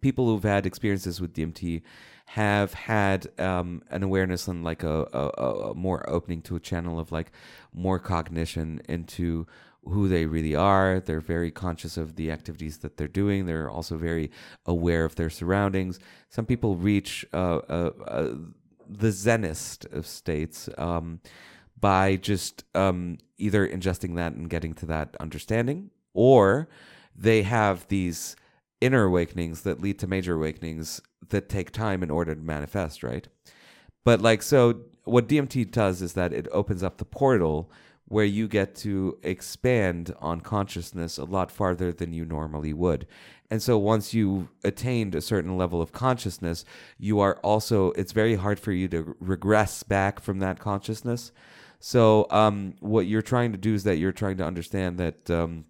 people who've had experiences with DMT have had um, an awareness and like a, a, a more opening to a channel of like more cognition into who they really are. They're very conscious of the activities that they're doing. They're also very aware of their surroundings. Some people reach uh, uh, uh, the zenist of states um, by just um, either ingesting that and getting to that understanding, or they have these inner awakenings that lead to major awakenings that take time in order to manifest, right? But like, so what DMT does is that it opens up the portal where you get to expand on consciousness a lot farther than you normally would. And so once you attained a certain level of consciousness, you are also, it's very hard for you to regress back from that consciousness. So um, what you're trying to do is that you're trying to understand that. Um,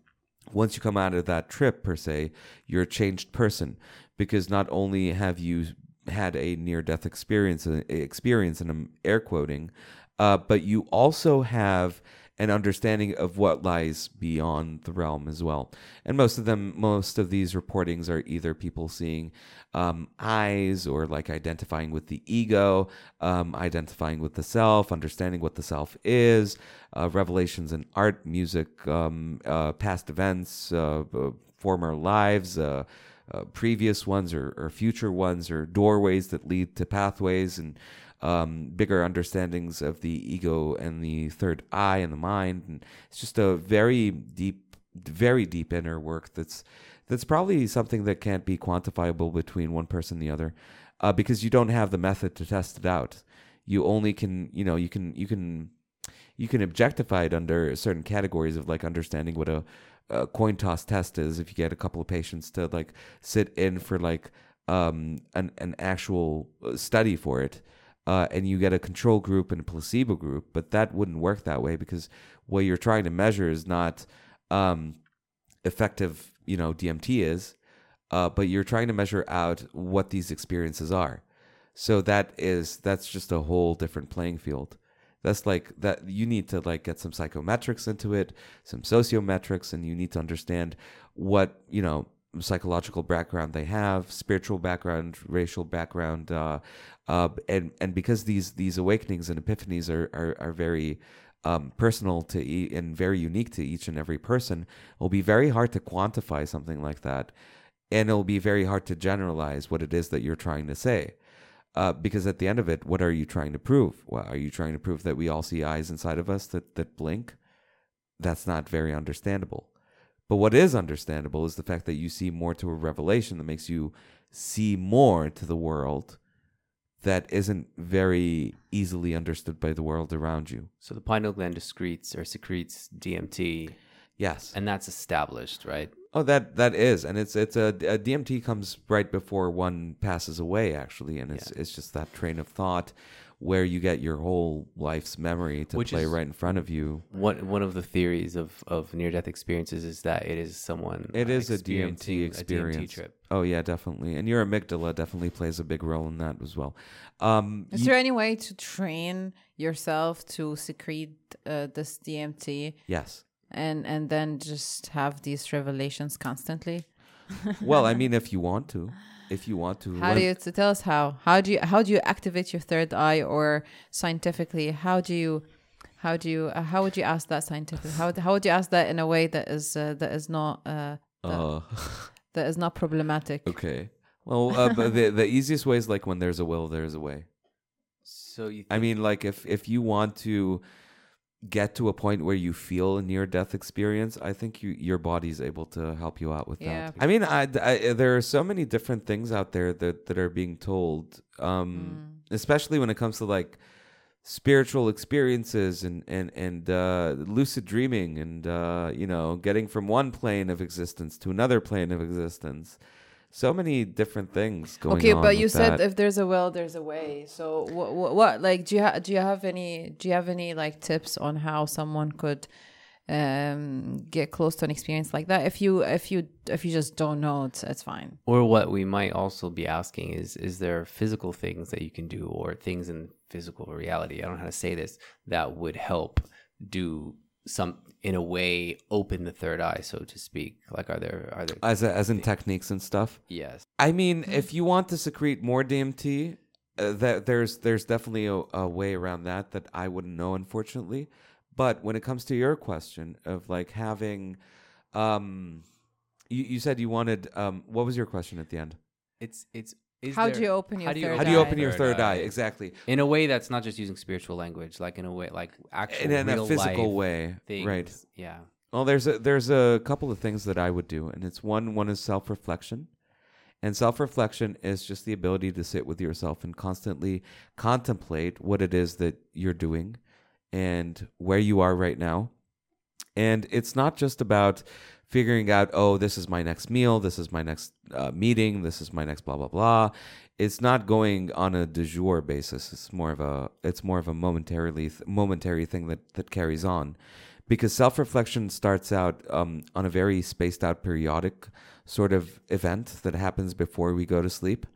once you come out of that trip per se you're a changed person because not only have you had a near death experience uh, experience and I'm air quoting uh, but you also have an understanding of what lies beyond the realm as well. And most of them, most of these reportings are either people seeing um, eyes or like identifying with the ego, um, identifying with the self, understanding what the self is, uh, revelations in art, music, um, uh, past events, uh, uh former lives. Uh, uh, previous ones or, or future ones or doorways that lead to pathways and um, bigger understandings of the ego and the third eye and the mind. And it's just a very deep, very deep inner work that's that's probably something that can't be quantifiable between one person and the other, uh, because you don't have the method to test it out. You only can, you know, you can you can you can objectify it under certain categories of like understanding what a, a coin toss test is. If you get a couple of patients to like sit in for like um, an an actual uh, study for it, uh, and you get a control group and a placebo group, but that wouldn't work that way because what you're trying to measure is not um, effective, you know, DMT is, uh, but you're trying to measure out what these experiences are. So that is that's just a whole different playing field. That's like that you need to like get some psychometrics into it, some sociometrics, and you need to understand what you know psychological background they have, spiritual background, racial background, uh, uh, and and because these these awakenings and epiphanies are are, are very um, personal to e- and very unique to each and every person, it'll be very hard to quantify something like that, and it'll be very hard to generalize what it is that you're trying to say. Uh, because at the end of it, what are you trying to prove? Well, are you trying to prove that we all see eyes inside of us that, that blink? That's not very understandable. But what is understandable is the fact that you see more to a revelation that makes you see more to the world that isn't very easily understood by the world around you. So the pineal gland excretes or secretes DMT. Yes. And that's established, right? Oh, that that is, and it's it's a, a DMT comes right before one passes away, actually, and it's yeah. it's just that train of thought where you get your whole life's memory to Which play right in front of you. One one of the theories of, of near death experiences is that it is someone. It uh, is a DMT experience. A DMT trip. Oh yeah, definitely, and your amygdala definitely plays a big role in that as well. Um, is there any way to train yourself to secrete uh, this DMT? Yes. And and then just have these revelations constantly. well, I mean, if you want to if you want to. How do you to tell us how? How do you how do you activate your third eye, or scientifically, how do you? How do you? Uh, how would you ask that scientifically? How how would you ask that in a way that is uh, that is not uh, that, uh. that is not problematic? Okay. Well, uh, but the the easiest way is like when there's a will, there's a way. So you. I mean, like if if you want to get to a point where you feel a near death experience, I think you, your body's able to help you out with yeah. that. I mean, I, I, there are so many different things out there that, that are being told, um, mm. especially when it comes to like spiritual experiences and and and uh, lucid dreaming and uh, you know getting from one plane of existence to another plane of existence. So many different things going okay on. but you with said that. if there's a will there's a way so what, what, what like do you ha- do you have any do you have any like tips on how someone could um get close to an experience like that if you if you if you just don't know it's it's fine Or what we might also be asking is is there physical things that you can do or things in physical reality, I don't know how to say this, that would help do some in a way open the third eye, so to speak? Like are there are there as a, as in techniques and stuff. yes. I mean, if you want to secrete more DMT, uh, that there's there's definitely a, a way around that that I wouldn't know, unfortunately. But when it comes to your question of like having, um, you, you said you wanted um, what was your question at the end? It's it's is How there- do you open your how do you third How do you eye. open your third eye? Exactly, in a way that's not just using spiritual language, like in a way like actual in, in a physical life way, things. right? Yeah. Well, there's a there's a couple of things that I would do, and it's one one is self reflection, and self reflection is just the ability to sit with yourself and constantly contemplate what it is that you're doing, and where you are right now, and it's not just about figuring out oh this is my next meal, this is my next uh, meeting, this is my next blah blah blah. It's not going on a de jour basis. It's more of a it's more of a momentarily momentary thing that that carries on because self reflection starts out um, on a very spaced out periodic sort of event that happens before we go to sleep.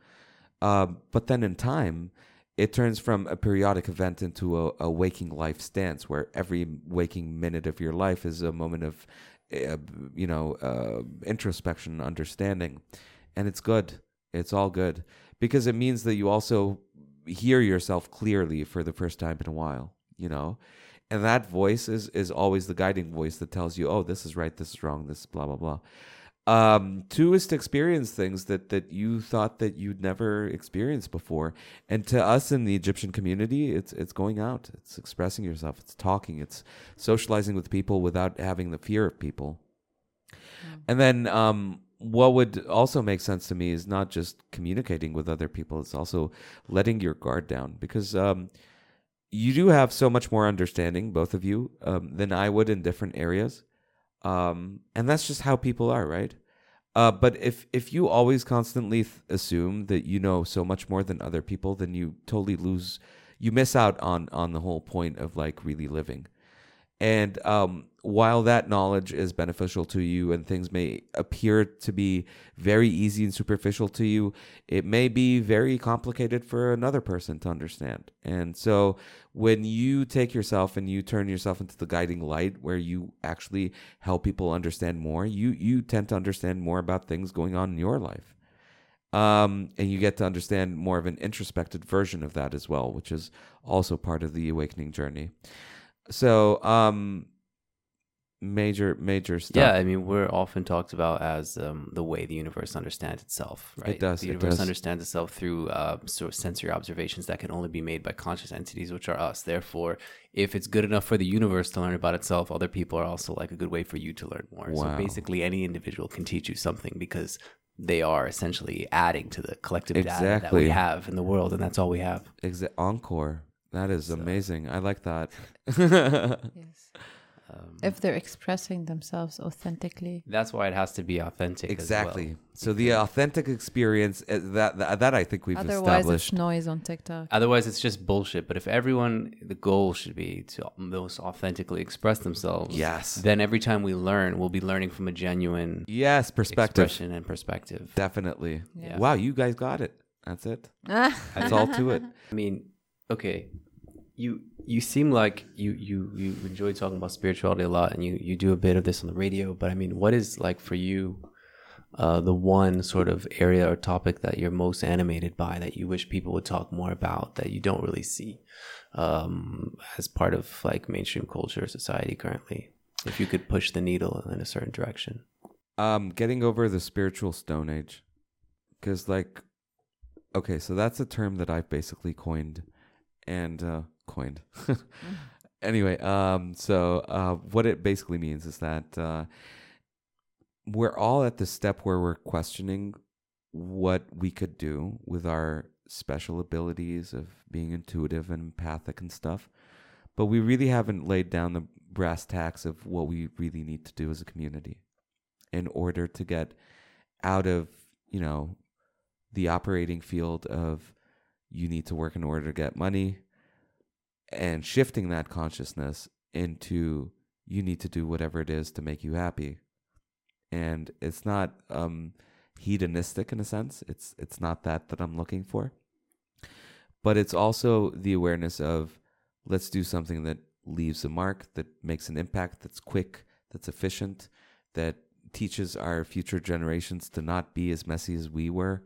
Uh, but then in time, it turns from a periodic event into a, a waking life stance where every waking minute of your life is a moment of, uh, you know, uh, introspection, understanding. And it's good. It's all good because it means that you also hear yourself clearly for the first time in a while, you know? and that voice is is always the guiding voice that tells you oh this is right this is wrong this is blah blah blah um two is to experience things that that you thought that you'd never experienced before. And to us in the egyptian community it's it's going out. It's expressing yourself. It's talking. It's socializing with people without having the fear of people. And then um what would also make sense to me is not just communicating with other people it's also letting your guard down. Because um you do have so much more understanding, both of you, um, than I would in different areas, um, and that's just how people are, right? Uh, but if if you always constantly th- assume that you know so much more than other people, then you totally lose, you miss out on on the whole point of like really living. And um, while that knowledge is beneficial to you and things may appear to be very easy and superficial to you, it may be very complicated for another person to understand. And so when you take yourself and you turn yourself into the guiding light where you actually help people understand more, you you tend to understand more about things going on in your life. Um, and you get to understand more of an introspective version of that as well, which is also part of the awakening journey. So, um, major, major stuff. Yeah, I mean, we're often talked about as um, the way the universe understands itself, right? It does, The it universe does. understands itself through uh, sort of sensory observations that can only be made by conscious entities, which are us. Therefore, if it's good enough for the universe to learn about itself, other people are also like a good way for you to learn more. Wow. So basically, any individual can teach you something because they are essentially adding to the collective data that Exactly. we have in the world, and that's all we have. Exa- encore. That is amazing. I like that. yes Um, if they're expressing themselves authentically that's why it has to be authentic. as well. exactly. So the authentic experience uh, that, that that I think we've otherwise established. it's noise on tiktok Otherwise, it's just bullshit. But if everyone, the goal should be to most authentically express themselves. Yes. Then every time we learn, we'll be learning from a genuine yes, perspective. expression and perspective. Definitely. Yeah. Wow, you guys got it. That's it. That's all to it. I mean, okay, you you seem like you you you enjoy talking about spirituality a lot, and you you do a bit of this on the radio. But I mean, what is like for you? Uh, the one sort of area or topic that you're most animated by that you wish people would talk more about that you don't really see um, as part of like mainstream culture or society currently if you could push the needle in a certain direction Um, getting over the spiritual stone age, because like, okay, so that's a term that I've basically coined, and uh, coined. anyway, um, so uh, what it basically means is that uh, we're all at the step where we're questioning what we could do with our special abilities of being intuitive and empathic and stuff. But we really haven't laid down the brass tacks of what we really need to do as a community in order to get out of, you know, the operating field of you need to work in order to get money and shifting that consciousness into you need to do whatever it is to make you happy. And it's not um hedonistic in a sense. It's it's not that that I'm looking for. But it's also the awareness of let's do something that leaves a mark, that makes an impact, that's quick, that's efficient, that teaches our future generations to not be as messy as we were.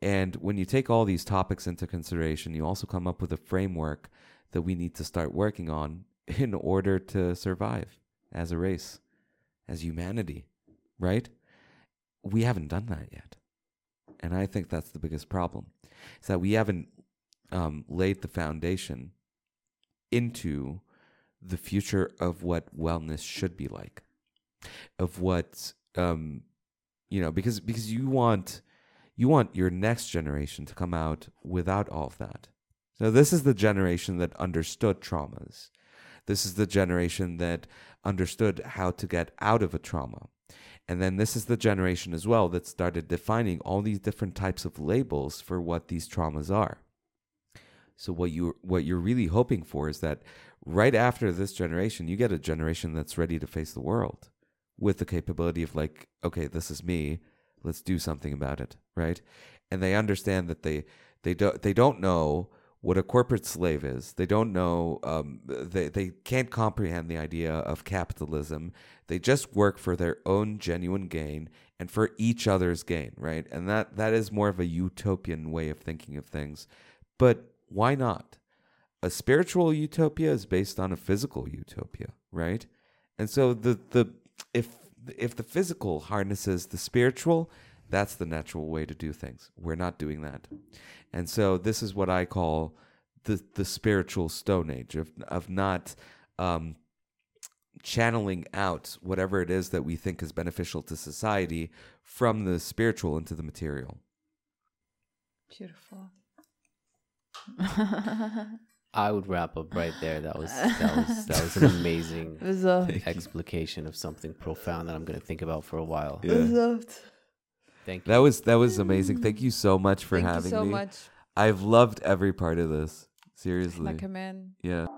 And when you take all these topics into consideration, you also come up with a framework that we need to start working on in order to survive as a race, as humanity, right? We haven't done that yet. And I think that's the biggest problem is that we haven't um, laid the foundation into the future of what wellness should be like, of what um, you know, because because you want you want your next generation to come out without all of that. So this is the generation that understood traumas. This is the generation that understood how to get out of a trauma. And then this is the generation as well that started defining all these different types of labels for what these traumas are. So what you what you're really hoping for is that right after this generation, you get a generation that's ready to face the world with the capability of like, okay, this is me. Let's do something about it, right? And they understand that they they don't they don't know what a corporate slave is. They don't know. Um, they they can't comprehend the idea of capitalism. They just work for their own genuine gain and for each other's gain, right? And that that is more of a utopian way of thinking of things. But why not? A spiritual utopia is based on a physical utopia, right? And so the the if if the physical harnesses the spiritual, that's the natural way to do things. We're not doing that. And so this is what I call the the spiritual stone age of of not um, channeling out whatever it is that we think is beneficial to society from the spiritual into the material. Beautiful. I would wrap up right there. That was that was that was an amazing Bezocht. explication of something profound that I'm going to think about for a while. Bezocht. Thank you. That was that was amazing. Thank you so much for having me. Thank having you so me. much. I've loved every part of this. Seriously. Like man. Yeah.